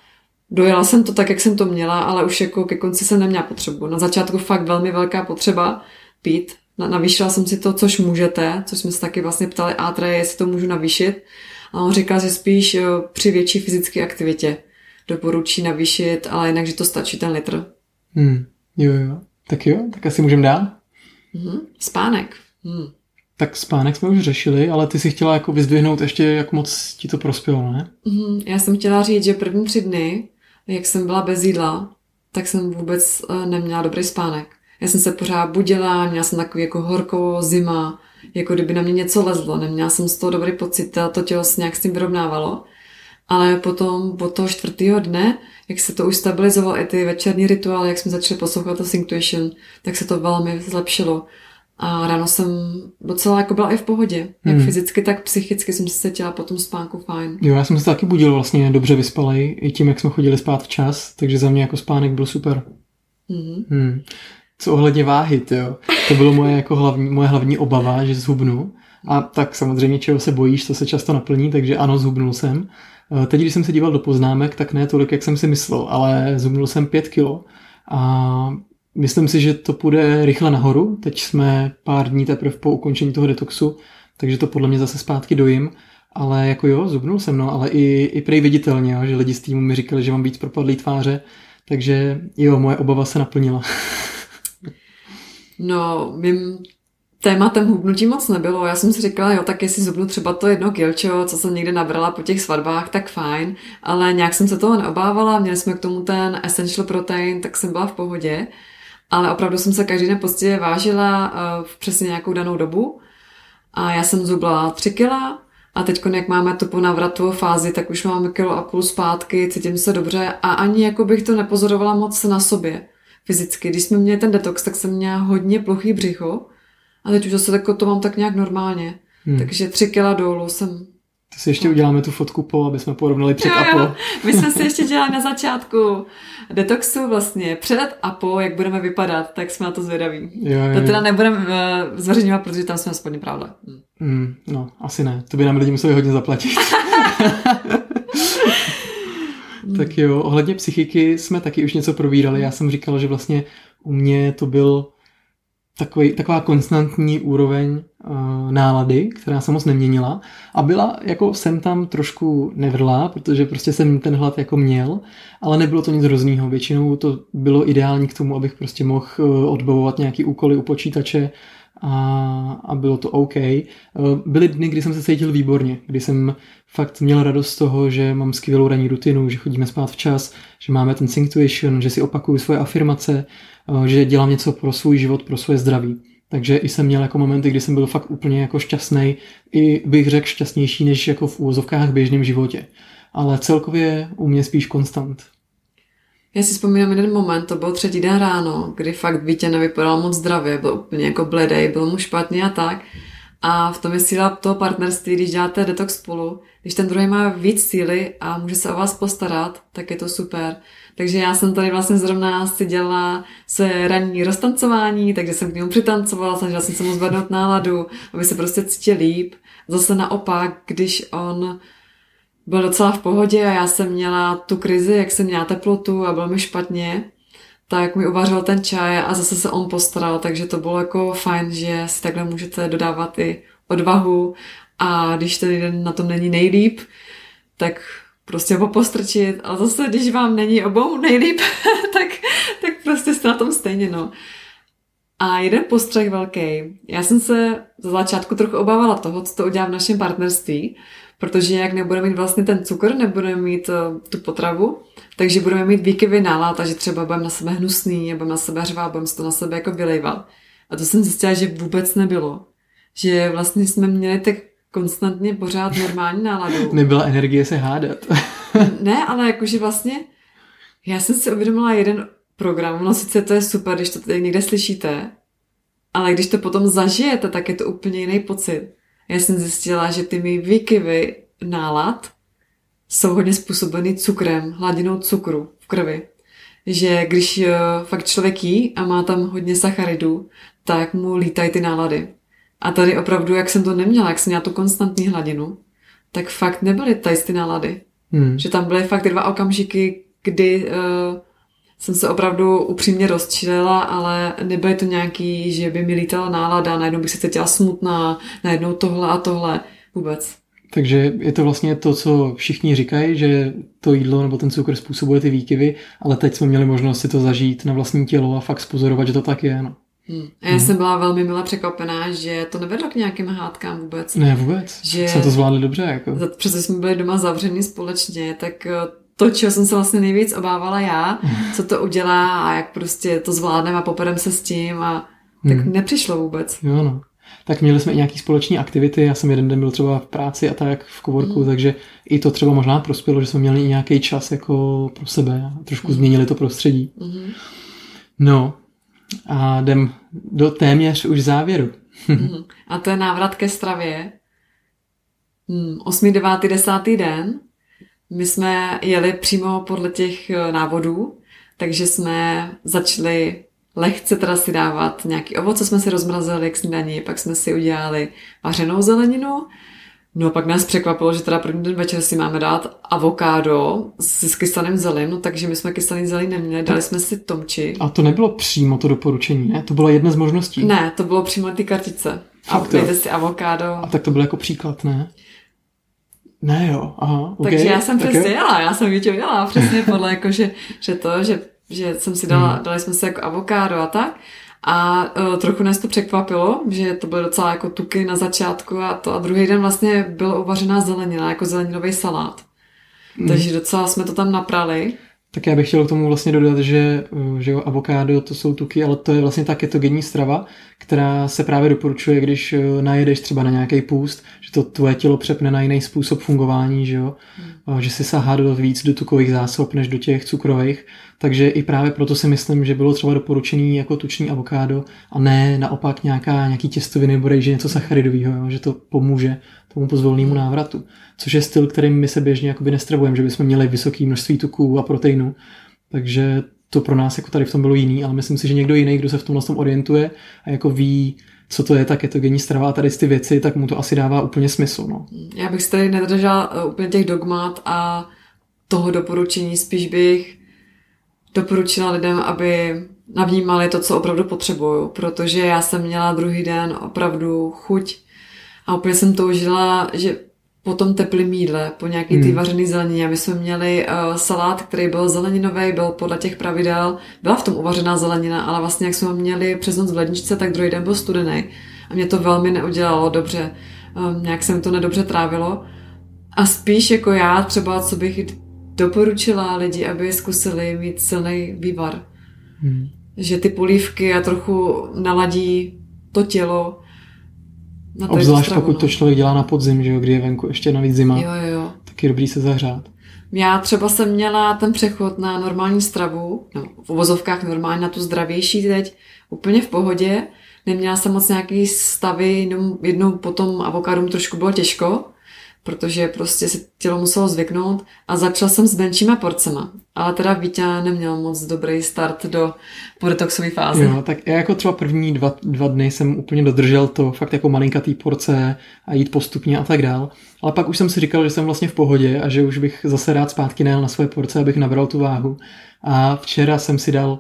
dojela jsem to tak, jak jsem to měla, ale už jako ke konci jsem neměla potřebu. Na začátku fakt velmi velká potřeba pít, navýšila jsem si to, což můžete, což jsme se taky vlastně ptali Atre, jestli to můžu navýšit. A on říkal, že spíš eh, při větší fyzické aktivitě doporučí navýšit, ale jinak, že to stačí ten litr. Hmm. Jo, jo. Tak jo, tak asi můžeme dál. Mm-hmm. Spánek. Hmm. Tak spánek jsme už řešili, ale ty si chtěla jako vyzdvihnout ještě, jak moc ti to prospělo, ne? Mm-hmm. Já jsem chtěla říct, že první tři dny, jak jsem byla bez jídla, tak jsem vůbec eh, neměla dobrý spánek. Já jsem se pořád budila, měla jsem takový jako horkou zima, jako kdyby na mě něco lezlo, neměla jsem z toho dobrý pocit a to tělo se nějak s tím vyrovnávalo. Ale potom od toho čtvrtého dne, jak se to už stabilizovalo, i ty večerní rituály, jak jsme začali poslouchat to Synctuation, tak se to velmi zlepšilo. A ráno jsem docela jako byla i v pohodě. Jak hmm. fyzicky, tak psychicky jsem se cítila po tom spánku fajn. Jo, já jsem se taky budil vlastně dobře vyspalej, i tím, jak jsme chodili spát včas, takže za mě jako spánek byl super. Mm-hmm. Hmm co ohledně váhy, jo. To bylo moje, jako hlavní, moje hlavní obava, že zhubnu. A tak samozřejmě, čeho se bojíš, to se často naplní, takže ano, zhubnul jsem. Eh, teď, když jsem se díval do poznámek, tak ne tolik, jak jsem si myslel, ale zhubnul jsem pět kilo. A myslím si, že to půjde rychle nahoru. Teď jsme pár dní teprve po ukončení toho detoxu, takže to podle mě zase zpátky dojím. Ale jako jo, zubnul jsem, no, ale i, i prej viditelně, jo, že lidi z týmu mi říkali, že mám víc propadlý tváře, takže jo, moje obava se naplnila. No, mým tématem hubnutí moc nebylo. Já jsem si říkala, jo, tak jestli zubnu třeba to jedno kilčo, co jsem někde nabrala po těch svatbách, tak fajn. Ale nějak jsem se toho neobávala, měli jsme k tomu ten essential protein, tak jsem byla v pohodě. Ale opravdu jsem se každý den poctivě vážila uh, v přesně nějakou danou dobu. A já jsem zubla 3 kila, a teď, jak máme tu ponavratovou fázi, tak už máme kilo a půl zpátky, cítím se dobře a ani jako bych to nepozorovala moc na sobě fyzicky. Když jsme měli ten detox, tak jsem měla hodně plochý břicho a teď už zase jako to mám tak nějak normálně. Hmm. Takže tři kila dolů jsem to si ještě uděláme tu fotku po, aby jsme porovnali před jo, a po. My jsme si ještě dělali na začátku detoxu vlastně před a po, jak budeme vypadat, tak jsme na to zvědaví. Jo, jo, to teda nebudeme uh, zveřejňovat, protože tam jsme aspoň pravda. Mm, no, asi ne. To by nám lidi museli hodně zaplatit. Tak jo, ohledně psychiky jsme taky už něco probírali. Já jsem říkal, že vlastně u mě to byl takový, taková konstantní úroveň uh, nálady, která se moc neměnila a byla jako jsem tam trošku nevrlá, protože prostě jsem ten hlad jako měl, ale nebylo to nic hroznýho. Většinou to bylo ideální k tomu, abych prostě mohl uh, odbavovat nějaký úkoly u počítače a, a bylo to OK. Uh, byly dny, kdy jsem se cítil výborně, kdy jsem fakt měl radost z toho, že mám skvělou ranní rutinu, že chodíme spát včas, že máme ten synctuation, že si opakuju svoje afirmace, eh, že dělám něco pro svůj život, pro svoje zdraví. Takže i jsem měl jako momenty, kdy jsem byl fakt úplně jako šťastný, i bych řekl šťastnější než jako v úvozovkách v běžném životě. Ale celkově u mě spíš konstant. Já si vzpomínám jeden moment, to byl třetí den ráno, kdy fakt Vítě nevypadal moc zdravě, byl úplně jako bledej, byl mu špatně a tak. A v tom je síla toho partnerství, když děláte detox spolu. Když ten druhý má víc síly a může se o vás postarat, tak je to super. Takže já jsem tady vlastně zrovna si dělala se ranní roztancování, takže jsem k němu přitancovala, snažila jsem se mu zvednout náladu, aby se prostě cítil líp. Zase naopak, když on byl docela v pohodě a já jsem měla tu krizi, jak jsem měla teplotu a bylo mi špatně, tak mi uvařil ten čaj a zase se on postaral, takže to bylo jako fajn, že si takhle můžete dodávat i odvahu a když ten jeden na tom není nejlíp, tak prostě popostrčit, ale zase, když vám není obou nejlíp, tak, tak prostě jste na tom stejně, no. A jeden postřeh velký. Já jsem se za začátku trochu obávala toho, co to udělá v našem partnerství, protože jak nebudeme mít vlastně ten cukr, nebudeme mít uh, tu potravu, takže budeme mít výkyvy nálad a že třeba budeme na sebe hnusný, budeme na sebe řvát, budeme to na sebe jako vylejvat. A to jsem zjistila, že vůbec nebylo. Že vlastně jsme měli tak konstantně pořád normální náladu. Nebyla energie se hádat. ne, ale jakože vlastně já jsem si uvědomila jeden program, no sice to je super, když to tady někde slyšíte, ale když to potom zažijete, tak je to úplně jiný pocit. Já jsem zjistila, že ty mý výkyvy nálad jsou hodně způsobeny cukrem, hladinou cukru v krvi. Že když uh, fakt člověk jí a má tam hodně sacharidů, tak mu lítají ty nálady. A tady opravdu, jak jsem to neměla, jak jsem měla tu konstantní hladinu, tak fakt nebyly tady ty nálady. Hmm. Že tam byly fakt ty dva okamžiky, kdy uh, jsem se opravdu upřímně rozčilila, ale nebyly to nějaký, že by mi lítala nálada, najednou bych se cítila smutná, najednou tohle a tohle. Vůbec. Takže je to vlastně to, co všichni říkají, že to jídlo nebo ten cukr způsobuje ty výkyvy, ale teď jsme měli možnost si to zažít na vlastní tělo a fakt spozorovat, že to tak je. No. Hmm. A já hmm. jsem byla velmi milé překvapená, že to nevedlo k nějakým hádkám vůbec. Ne, vůbec. Že jsme to zvládli dobře. Jako. Přestože jsme byli doma zavření společně, tak eh, to, čeho jsem se vlastně nejvíc obávala já, hmm. co to udělá a jak prostě to zvládneme a poperem se s tím a tak hmm. nepřišlo vůbec. Jo, no. Tak měli jsme i nějaký společné aktivity, já jsem jeden den byl třeba v práci a tak v kovorku, hmm. takže i to třeba možná prospělo, že jsme měli i nějaký čas jako pro sebe a trošku hmm. změnili to prostředí. Hmm. No, a jdem do téměř už závěru. Mhm. A to je návrat ke stravě. 8., 9., 10. den. My jsme jeli přímo podle těch eh, návodů, takže jsme začali lehce teda si dávat nějaký ovoce, jsme si rozmrazili k snídaní, pak jsme si udělali vařenou zeleninu, No a pak nás překvapilo, že teda první den večer si máme dát avokádo s, s kyselým zelím, no takže my jsme kyselý zelí neměli, dali jsme si tomči. A to nebylo přímo to doporučení, ne? To byla jedna z možností. Ne, to bylo přímo ty kartice. A dejte si avokádo. A tak to bylo jako příklad, ne? Ne jo, aha, okay. Takže já jsem přesně jela, já jsem víte jela, přesně podle jako, že, že to, že, že jsem si dala, hmm. dali jsme si jako avokádo a tak. A uh, trochu nás to překvapilo, že to byly docela jako tuky na začátku a to a druhý den vlastně byla uvařená zelenina, jako zeleninový salát. Mm. Takže docela jsme to tam naprali. Tak já bych chtěl k tomu vlastně dodat, že, že jo, avokádo to jsou tuky, ale to je vlastně ta ketogenní strava, která se právě doporučuje, když eh, najedeš třeba na nějaký půst, že to tvoje tělo přepne na jiný způsob fungování, že jo, hmm. že si sahá do víc do tukových zásob než do těch cukrových. Takže i právě proto si myslím, že bylo třeba doporučený jako tuční avokádo a ne naopak nějaká, nějaký těstoviny nebo rejži, něco sacharidového, že to pomůže tomu pozvolnému návratu. Což je styl, kterým my se běžně jakoby nestravujeme, že bychom měli vysoké množství tuků a proteinů. Takže to pro nás jako tady v tom bylo jiný, ale myslím si, že někdo jiný, kdo se v tomhle tom orientuje a jako ví, co to je ta ketogenní strava a tady ty věci, tak mu to asi dává úplně smysl. No. Já bych se tady nedržela eh, úplně těch dogmat a toho doporučení, spíš bych doporučila lidem, aby navnímali to, co opravdu potřebuju, protože já jsem měla druhý den opravdu chuť a úplně jsem toužila, že po tom teplém jídle, po nějaký hmm. ty vařený zelenině. My jsme měli uh, salát, který byl zeleninový, byl podle těch pravidel, byla v tom uvařená zelenina, ale vlastně jak jsme měli přes noc v ledničce, tak druhý den byl studený. A mě to velmi neudělalo dobře. Um, nějak se mi to nedobře trávilo. A spíš jako já třeba, co bych doporučila lidi, aby zkusili mít silný vývar. Hmm. Že ty polívky a trochu naladí to tělo, na Obzvlášť pokud to člověk dělá na podzim, že jo, kdy je venku ještě navíc zima, jo, jo. tak je dobrý se zahřát. Já třeba jsem měla ten přechod na normální stravu, no, v uvozovkách normálně na tu zdravější teď, úplně v pohodě. Neměla jsem moc nějaký stavy, jenom jednou potom avokádům trošku bylo těžko, protože prostě se tělo muselo zvyknout a začala jsem s menšíma porcema. Ale teda Vítě neměl moc dobrý start do podetoxové fáze. Jo, tak já jako třeba první dva, dva dny jsem úplně dodržel to fakt jako malinkatý porce a jít postupně a tak dál. Ale pak už jsem si říkal, že jsem vlastně v pohodě a že už bych zase rád zpátky nejel na své porce, abych nabral tu váhu. A včera jsem si dal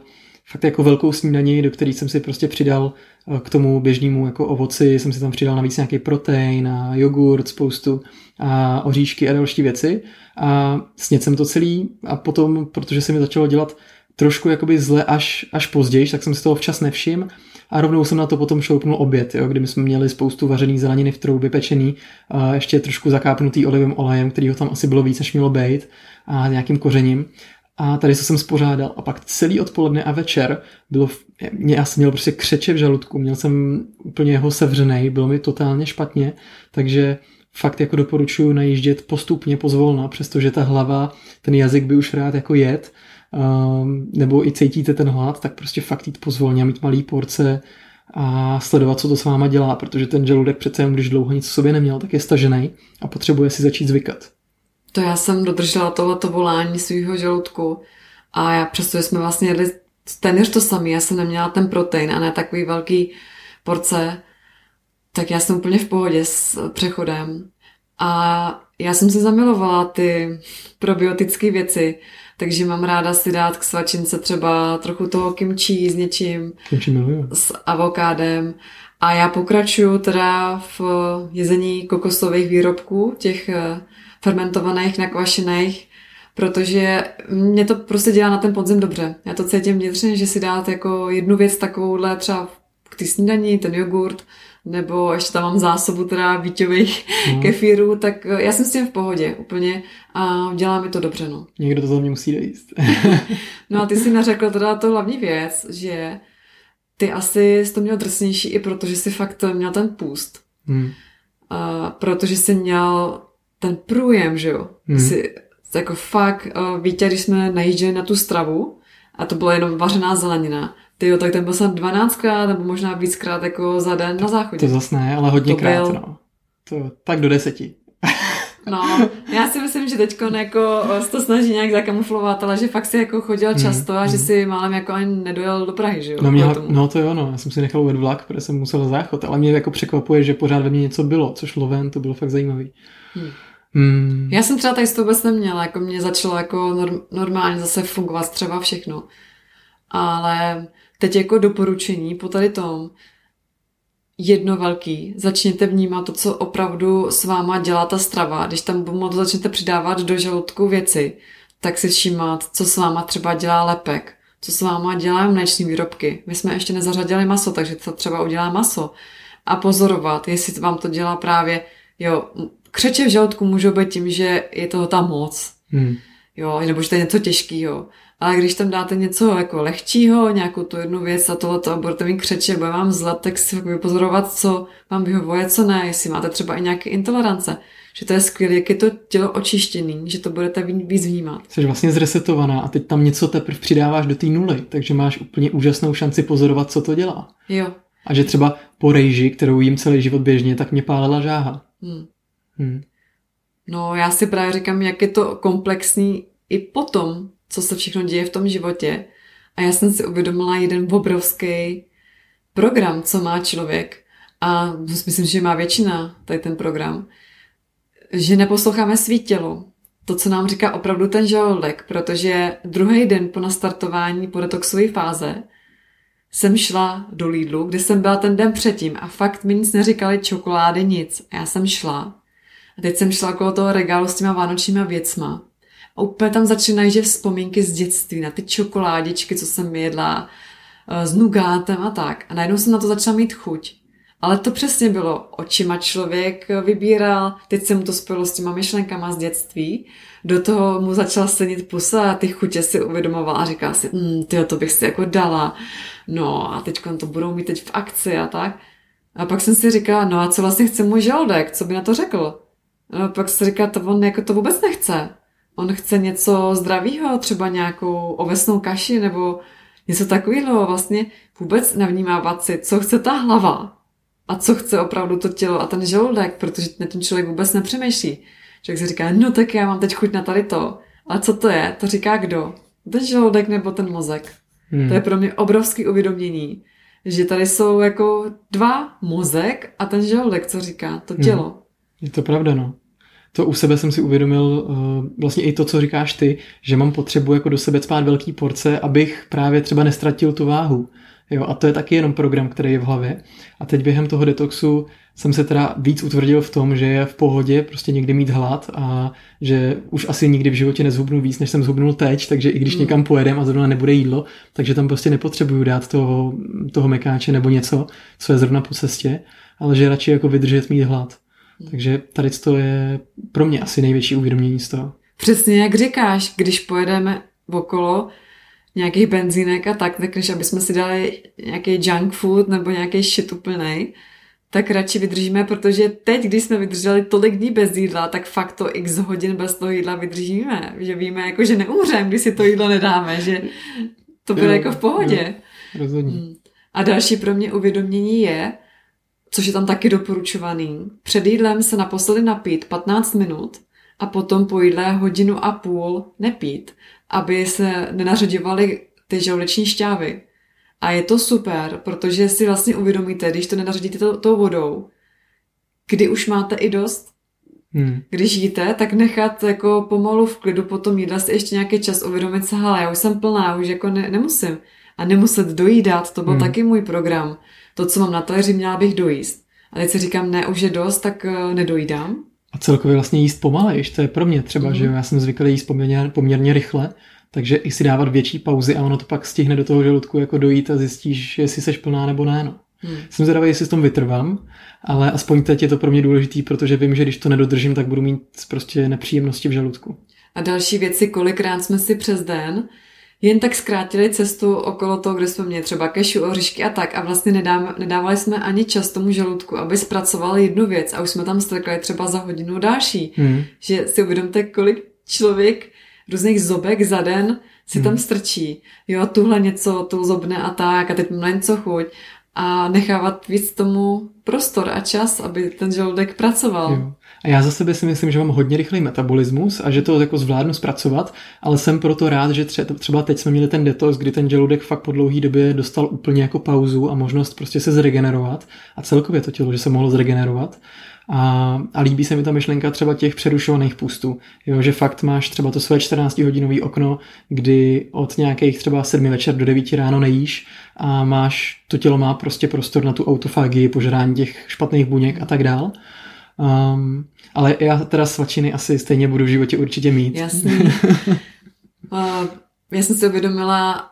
fakt jako velkou snídaní, do které jsem si prostě přidal eh, k tomu běžnému jako ovoci, jsem si tam přidal navíc nějaký protein a jogurt, spoustu a oříšky a další věci. A sněd jsem to celý a potom, protože se mi začalo dělat trošku jakoby zle až, až později, tak jsem si toho včas nevšiml a rovnou jsem na to potom šoupnul oběd, jo, kdy jsme měli spoustu vařený zeleniny v troubě pečený, a ještě trošku zakápnutý olivovým olejem, který ho tam asi bylo víc, než mělo být, a nějakým kořením. A tady se jsem spořádal a pak celý odpoledne a večer bylo, mě, já měl prostě křeče v žaludku, měl jsem úplně jeho sevřený, bylo mi totálně špatně, takže fakt jako doporučuji najíždět postupně pozvolna, přestože ta hlava, ten jazyk by už rád jako jet, um, nebo i cítíte ten hlad, tak prostě fakt jít pozvolně, mít malý porce a sledovat, co to s váma dělá, protože ten žaludek přece jen, když dlouho nic v sobě neměl, tak je stažený a potřebuje si začít zvykat. To já jsem dodržela tohleto volání svého žaludku a já přestože jsme vlastně jedli téměř to samé, já jsem neměla ten protein a ne takový velký porce, tak já jsem úplně v pohodě s přechodem. A já jsem si zamilovala ty probiotické věci, takže mám ráda si dát k svačince třeba trochu toho kimchi s něčím, kimchi miluju. s avokádem. A já pokračuju teda v jezení kokosových výrobků, těch eh, fermentovaných, nakvašených, protože mě to prostě dělá na ten podzim dobře. Já to cítím vnitřně, že si dát jako jednu věc takovouhle třeba k ty snídaní, ten jogurt, nebo ještě tam mám zásobu teda víťových mm. kefírů, tak eh, já jsem s tím v pohodě úplně a dělá mi to dobře, no. Někdo to za mě musí dojíst. no a ty si nařekl teda to hlavní věc, že ty asi jsi to měl drsnější i protože jsi fakt měl ten půst. Mm. A protože jsi měl ten průjem, že jo. Mm. Jsi, jako fakt, uh, víte, když jsme najížděli na tu stravu a to byla jenom vařená zelenina, ty jo, tak ten byl snad 12krát nebo možná víckrát jako za den na záchodě. To zase ne, ale hodněkrát, byl... no. To, tak do deseti. No, já si myslím, že teď jako to snaží nějak zakamuflovat, ale že fakt si jako chodil hmm, často a že si málem jako ani nedojel do Prahy, že jo? No, mě, no to jo, no, já jsem si nechal ujet vlak, protože jsem musel záchod, ale mě jako překvapuje, že pořád ve mně něco bylo, což loven, to bylo fakt zajímavý. Hmm. Hmm. Já jsem třeba tady to vůbec neměla, jako mě začalo jako norm, normálně zase fungovat třeba všechno. Ale teď jako doporučení po tady tom, jedno velký. Začněte vnímat to, co opravdu s váma dělá ta strava. Když tam moc začnete přidávat do žaludku věci, tak si všímat, co s váma třeba dělá lepek, co s váma dělá mléční výrobky. My jsme ještě nezařadili maso, takže to třeba udělá maso. A pozorovat, jestli vám to dělá právě, jo, křeče v žaludku můžou být tím, že je toho tam moc. Hmm. Jo, nebo že to je něco těžkého. Ale když tam dáte něco jako lehčího, nějakou tu jednu věc a tohleto a budete mít křeče, bude vám zle, tak si vypozorovat, co vám vyhovuje, co ne, jestli máte třeba i nějaké intolerance. Že to je skvělé, jak je to tělo očištěný, že to budete víc vnímat. Jsi vlastně zresetovaná a teď tam něco teprve přidáváš do té nuly, takže máš úplně úžasnou šanci pozorovat, co to dělá. Jo. A že třeba po rejži, kterou jím celý život běžně, tak mě pálela žáha. Hmm. Hmm. No, já si právě říkám, jak je to komplexní i potom, co se všechno děje v tom životě. A já jsem si uvědomila jeden obrovský program, co má člověk. A myslím, že má většina tady ten program. Že neposloucháme svý tělo. To, co nám říká opravdu ten žaludek, protože druhý den po nastartování po detoxové fáze jsem šla do Lidlu, kde jsem byla ten den předtím a fakt mi nic neříkali čokolády, nic. A já jsem šla. A teď jsem šla okolo toho regálu s těma vánočníma věcma a úplně tam začínají, že vzpomínky z dětství na ty čokoládičky, co jsem jedla eh, s nugátem a tak. A najednou jsem na to začala mít chuť. Ale to přesně bylo, očima člověk vybíral, teď se mu to spojilo s těma myšlenkama z dětství, do toho mu začala senit pusa a ty chutě si uvědomovala a říkala si, mm, tyjo, to bych si jako dala, no a teď to budou mít teď v akci a tak. A pak jsem si říkala, no a co vlastně chce můj žaludek, co by na to řekl? A pak se říká, to on jako to vůbec nechce on chce něco zdravého, třeba nějakou ovesnou kaši nebo něco takového, vlastně vůbec nevnímávat si, co chce ta hlava a co chce opravdu to tělo a ten žaludek, protože na ten člověk vůbec nepřemýšlí. Člověk si říká, no tak já mám teď chuť na tady to. A co to je? To říká kdo? Ten žaludek nebo ten mozek? Hmm. To je pro mě obrovský uvědomění, že tady jsou jako dva mozek a ten žaludek, co říká, to hmm. tělo. Hmm. Je to pravda, no. to u sebe jsem si uvědomil uh, vlastně i to, co říkáš ty, že mám potřebu jako do sebe spát velký porce, abych právě třeba nestratil tu váhu. Jo, a to je taky jenom program, který je v hlavě. A teď během toho detoxu jsem se teda víc utvrdil v tom, že je v pohodě prostě někdy mít hlad a že už asi nikdy v životě nezhubnu víc, než jsem zhubnul teď, takže i když mm. někam pojedem a zrovna nebude jídlo, takže tam prostě nepotřebuju dát toho, toho mekáče nebo něco, co je zrovna po cestě, ale že radši jako vydržet mít hlad. Takže tady to je pro mě asi největší uvědomění z toho. Přesně jak říkáš, když pojedeme okolo, nějakých benzínek a tak, tak než aby jsme si dali nějaký junk food nebo nějaký shit úplnej, tak radši vydržíme, protože teď, když jsme vydrželi tolik dní bez jídla, tak fakt to x hodin bez toho jídla vydržíme. Že víme, jako, že neumřeme, když si to jídlo nedáme, že to bude jo, jako v pohodě. Jo, rozhodně. Hmm. A další pro mě uvědomění je, což je tam taky doporučovaný, před jídlem se naposledy napít 15 minut a potom po jídle hodinu a půl nepít, aby se nenařaďovaly ty žaludeční šťávy. A je to super, protože si vlastně uvědomíte, když to nenaředíte to, tou vodou, kdy už máte i dost, Hmm. Když jíte, tak nechat jako pomalu v klidu po tom jídle si ještě nějaký čas uvědomit se, hele, já už jsem plná, už jako ne, nemusím. A nemuset dojídat, to byl hmm. taky můj program. To, co mám na talíři, měla bych dojíst. A teď si říkám, ne, už je dost, tak uh, nedojídám. A celkově vlastně jíst pomalejš, to je pro mě třeba, hmm. že já jsem zvyklý jíst poměrně, poměrně rychle, takže i si dávat větší pauzy a ono to pak stihne do toho žaludku jako dojít a zjistíš, jestli seš plná nebo ne. No. Hmm. Jsem zvědavý, jestli s tom vytrvám, ale aspoň teď je to pro mě důležitý, protože vím, že když to nedodržím, tak budu mít prostě nepříjemnosti v žaludku. A další věci, kolikrát jsme si přes den jen tak zkrátili cestu okolo toho, kde jsme měli třeba kešu, oříšky a tak a vlastně nedávali, nedávali jsme ani čas tomu žaludku, aby zpracoval jednu věc a už jsme tam strkali třeba za hodinu další. Hmm. Že si uvědomte, kolik člověk různých zobek za den si hmm. tam strčí. Jo, tuhle něco, tu zobne a tak a teď mám něco chuť a nechávat víc tomu prostor a čas, aby ten žaludek pracoval. Jo. A já za sebe si myslím, že mám hodně rychlý metabolismus a že to jako zvládnu zpracovat, ale jsem proto rád, že třeba teď jsme měli ten detox, kdy ten žaludek fakt po dlouhé době dostal úplně jako pauzu a možnost prostě se zregenerovat a celkově to tělo, že se mohlo zregenerovat. A, a líbí se mi ta myšlenka třeba těch přerušovaných pustů. Jo, že fakt máš třeba to své 14-hodinový okno, kdy od nějakých třeba 7 večer do 9 ráno nejíš a máš, to tělo má prostě prostor na tu autofagii, požrání těch špatných buněk a tak dál. Um, ale já teda svačiny asi stejně budu v životě určitě mít. Jasný. uh, já jsem si uvědomila,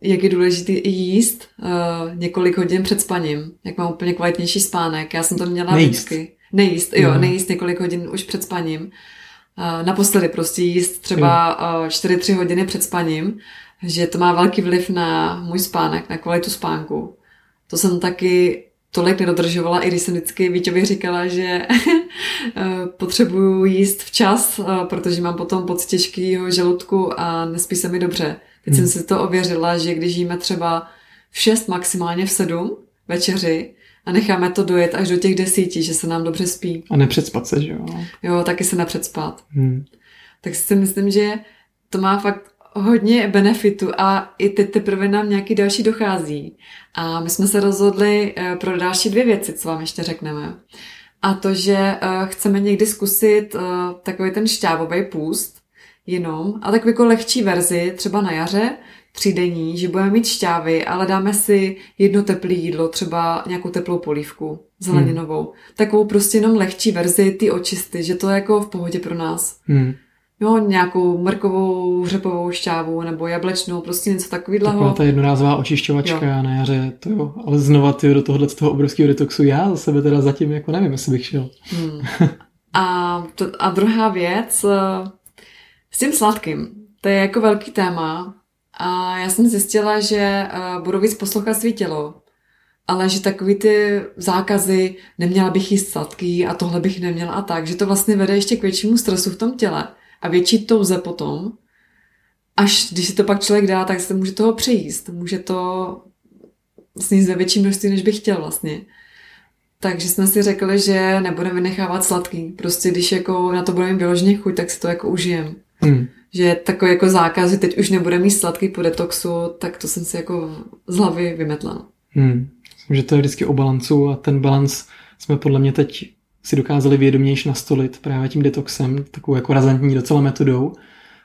jak je důležité jíst uh, několik hodin před spaním, jak mám úplně kvalitnější spánek. Já jsem to měla Nejíst. vždycky. Nejíst, jo, no. nejíst několik hodin už před spaním. Uh, naposledy prostě jíst třeba uh, 4-3 hodiny před spaním, že to má velký vliv na můj spánek, na kvalitu spánku. To jsem taky tolik nedodržovala, i když jsem vždycky Víťovi říkala, že eh, potřebuju jíst včas, eh, protože mám potom pocit těžkého žaludku a nespí se mi dobře. Teď hmm. jsem si to ověřila, že když jíme třeba v 6, maximálně v 7 večeři a necháme to dojet až do těch desíti, že se nám dobře spí. A nepředspat se, že jo? Jo, taky se nepředspat. Hmm. Tak si myslím, že to má fakt hodně benefitu a i teď teprve nám nějaký další dochází. A my jsme se rozhodli eh, pro další dvě věci, co vám ještě řekneme. A to, že eh, chceme někdy zkusit eh, takový ten šťávový půst, jenom, a takovou jako lehčí verzi, třeba na jaře, třídenní, že budeme mít šťávy, ale dáme si jedno teplé jídlo, třeba nějakou teplou polívku zeleninovou. Hmm. Takovou prostě jenom lehčí verzi, ty očisty, že to je jako v pohodě pro nás. Hmm jo, nějakou mrkovou, hřepovou šťávu nebo jablečnou, prostě něco takového. Taková ta jednorázová očišťovačka jo. na jaře, to jo. Ale znova ty do tohohle z toho obrovského detoxu já za sebe teda zatím jako nevím, jestli bych šel. Hmm. A, to, a druhá věc, eh, s tím sladkým, to je jako velký téma a já jsem zjistila, že eh, budu víc poslouchat svý tělo, ale že takový ty zákazy, neměla bych jíst sladký a tohle bych neměla a tak, že to vlastně vede ještě k většímu stresu v tom těle a větší touze potom, až když si to pak člověk dá, tak se může toho přejíst. Může to sníst ve větší množství, než bych chtěl vlastně. Takže jsme si řekli, že nebudeme vynechávat sladký. Prostě když jako na to budeme vyloženě chuť, tak si to jako užijem. Hmm. Že takový jako zákaz, že teď už nebude mít sladký po detoxu, tak to jsem si jako z hlavy vymetla. Hmm. Myslím, že to je vždycky o balancu a ten balans jsme podle mě teď si dokázali vědomější nastolit právě tím detoxem, takovou jako razantní docela metodou,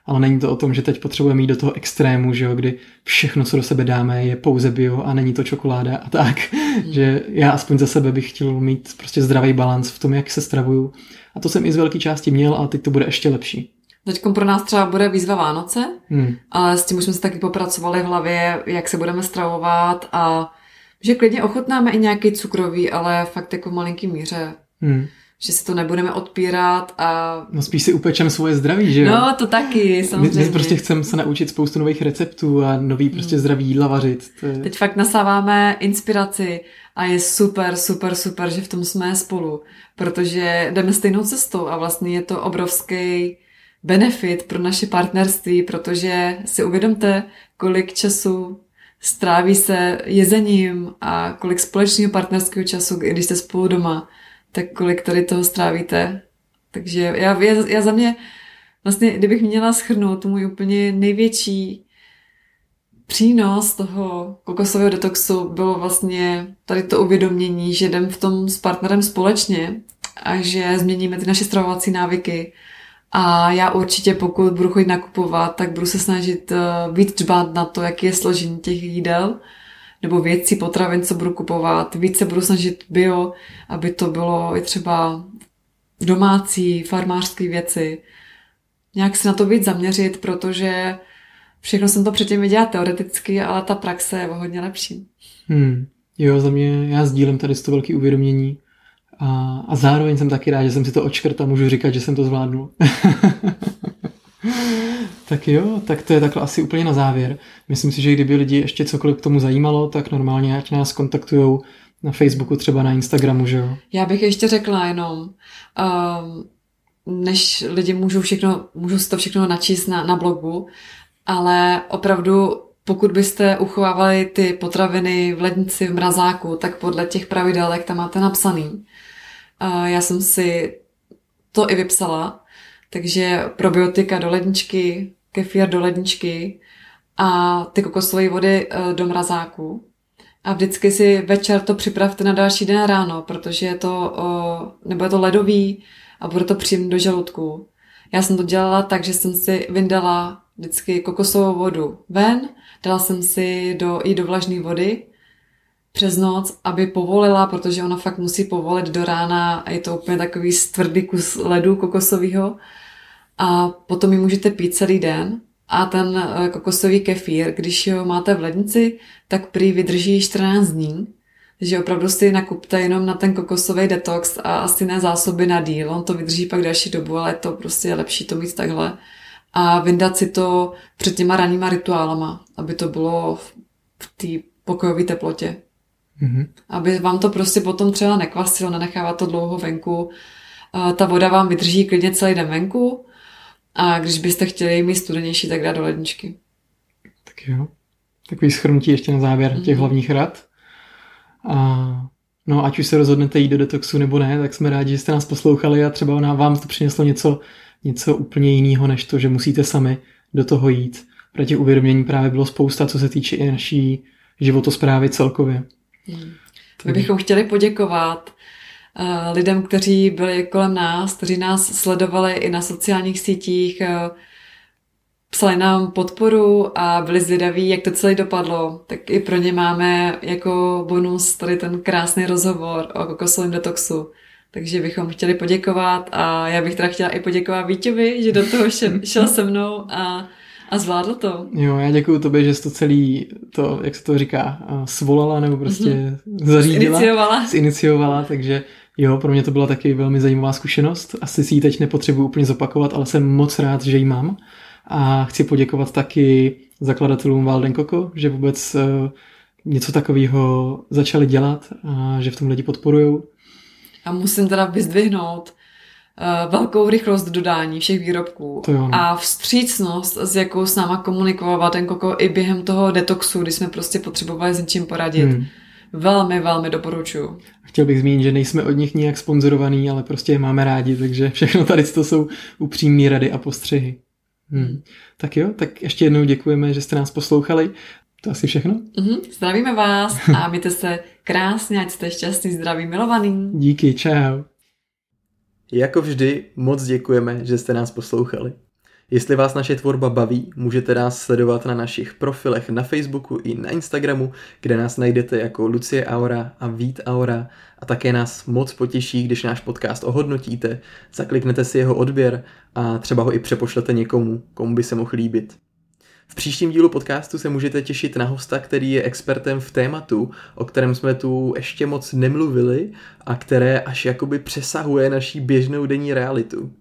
ale není to o tom, že teď potřebujeme jít do toho extrému, že jo, kdy všechno, co do sebe dáme, je pouze bio a není to čokoláda a tak. Mm. Že já aspoň za sebe bych chtěl mít prostě zdravý balans v tom, jak se stravuju. A to jsem i z velké části měl a teď to bude ještě lepší. Teď pro nás třeba bude výzva Vánoce, hmm. ale s tím už jsme se taky popracovali v hlavě, jak se budeme stravovat a že klidně ochutnáme i nějaký cukrový, ale fakt jako v malinký míře. Hmm že si to nebudeme odpírat a... No spíš si upečem svoje zdraví, že jo? No, to taky, samozřejmě. My, my prostě chceme se naučit spoustu nových receptů a nový prostě hmm. zdravý jídla vařit. To je... Teď fakt nasáváme inspiraci a je super, super, super, že v tom jsme spolu, protože jdeme stejnou cestou a vlastně je to obrovský benefit pro naše partnerství, protože si uvědomte, kolik času stráví se jezením a kolik společného partnerského času, když jste spolu doma tak kolik tady toho strávíte. Takže já, já, já za mě, vlastně, kdybych měla schrnout můj úplně největší přínos toho kokosového detoxu bylo vlastně tady to uvědomění, že jdem v tom s partnerem společně a že změníme ty naše stravovací návyky. A já určitě, pokud budu chodit nakupovat, tak budu se snažit eh, víc dbát na to, jaký je složení těch jídel, nebo věcí, potravin, co budu kupovat. Více budu snažit bio, aby to bylo i třeba domácí, farmářské věci. Nějak se na to víc zaměřit, protože všechno jsem to předtím viděla teoreticky, ale ta praxe je hodně lepší. Hmm. Jo, za mě, já sdílím tady to velké uvědomění a, a zároveň jsem taky rád, že jsem si to očkrt a můžu říkat, že jsem to zvládnul. Tak jo, tak to je takhle asi úplně na závěr. Myslím si, že kdyby lidi ještě cokoliv k tomu zajímalo, tak normálně ať nás kontaktují na Facebooku, třeba na Instagramu, že jo? Já bych ještě řekla jenom, um, než lidi můžou všechno, můžou si to všechno načíst na, na blogu, ale opravdu pokud byste uchovávali ty potraviny v lednici, v mrazáku, tak podle těch pravidel, jak tam máte napsaný. Uh, já jsem si to i vypsala, takže probiotika do ledničky, kefír do ledničky a ty kokosové vody eh, do mrazáku. A vždycky si večer to připravte na další den ráno, protože je to, nebo je to ledový a bude to příjemný do žaludku. Já jsem to dělala tak, že jsem si vyndala vždycky kokosovou vodu ven, dala jsem si do, i do vlažné vody přes noc, aby povolila, protože ona fakt musí povolit do rána a je to úplně takový stvrdý kus ledu kokosového a potom ji můžete pít celý den a ten eh, kokosový kefír, když ho máte v lednici, tak prý vydrží 14 dní. Takže opravdu si nakupte jenom na ten kokosový detox a asi ne zásoby na díl. On to vydrží pak další dobu, ale je to prostě lepší to mít takhle. A vyndat si to před těma ranníma rituálama, aby to bylo v té pokojové teplotě. Mm-hmm. Aby vám to prostě potom třeba nekvasilo, nenechávat to dlouho venku. Ta voda vám vydrží klidně celý den venku, a když byste chtěli mít studenější, tak dát do ledničky. Tak jo. Takový schrnutí ještě na závěr mm-hmm. těch hlavních rad. A no, ať už se rozhodnete jít do detoxu nebo ne, tak jsme rádi, že jste nás poslouchali a třeba vám to přineslo něco, něco úplně jiného, než to, že musíte sami do toho jít. Pro těch uvědomění právě bylo spousta, co se týče i naší životosprávy celkově. Hmm. My bychom chtěli poděkovat lidem, kteří byli kolem nás, kteří nás sledovali i na sociálních sítích, eh, psali nám podporu a byli zvědaví, jak to celé dopadlo. Tak i pro ně máme jako bonus tady ten krásný rozhovor o kokosovém detoxu. Takže bychom chtěli poděkovat a já bych teda chtěla i poděkovat Vítěvi, že do toho šel, šel se mnou a, a zvládl to. Jo, já děkuji tobě, že jsi to celý, to, jak se to říká, svolala nebo prostě mm-hmm. zařídila. Ziniciovala. Ziniciovala, takže Jo, pro mě to byla taky velmi zajímavá zkušenost. Asi si ji teď nepotřebuji úplně zopakovat, ale jsem moc rád, že ji mám. A chci poděkovat taky zakladatelům Walden Coco, že vůbec uh, něco takového začali dělat a že v tom lidi podporují. A musím teda vyzdvihnout uh, velkou rychlost dodání všech výrobků no. a vstřícnost, s jakou s náma komunikoval Walden Coco i během toho detoxu, kdy jsme prostě potřebovali s něčím poradit. Hmm velmi, velmi doporučuju. Chtěl bych zmínit, že nejsme od nich nijak sponzorovaný, ale prostě je máme rádi, takže všechno tady to jsou upřímné rady a postřehy. Hmm. Tak jo, tak ještě jednou děkujeme, že jste nás poslouchali. To asi všechno. Mm-hmm. Zdravíme vás a mějte se krásně, ať jste šťastný, zdraví, milovaný. Díky, čau. Jako vždy moc děkujeme, že jste nás poslouchali. Jestli vás naše tvorba baví, můžete nás sledovat na našich profilech na Facebooku i na Instagramu, kde nás najdete jako Lucie Aura a Vít Aura a také nás moc potěší, když náš podcast ohodnotíte, zakliknete si jeho odběr a třeba ho i přepošlete někomu, komu by se mohl líbit. V příštím dílu podcastu se můžete těšit na hosta, který je expertem v tématu, o kterém jsme tu ještě moc nemluvili a které až jakoby přesahuje naší běžnou denní realitu.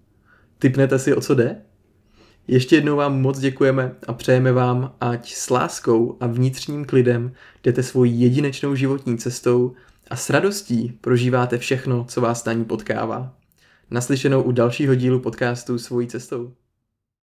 Typnete si, o co jde? Ještě jednou vám moc děkujeme a přejeme vám, ať s láskou a vnitřním klidem jdete svojí jedinečnou životní cestou a s radostí prožíváte všechno, co vás na ní potkává. Naslyšenou u dalšího dílu podcastu Svojí cestou.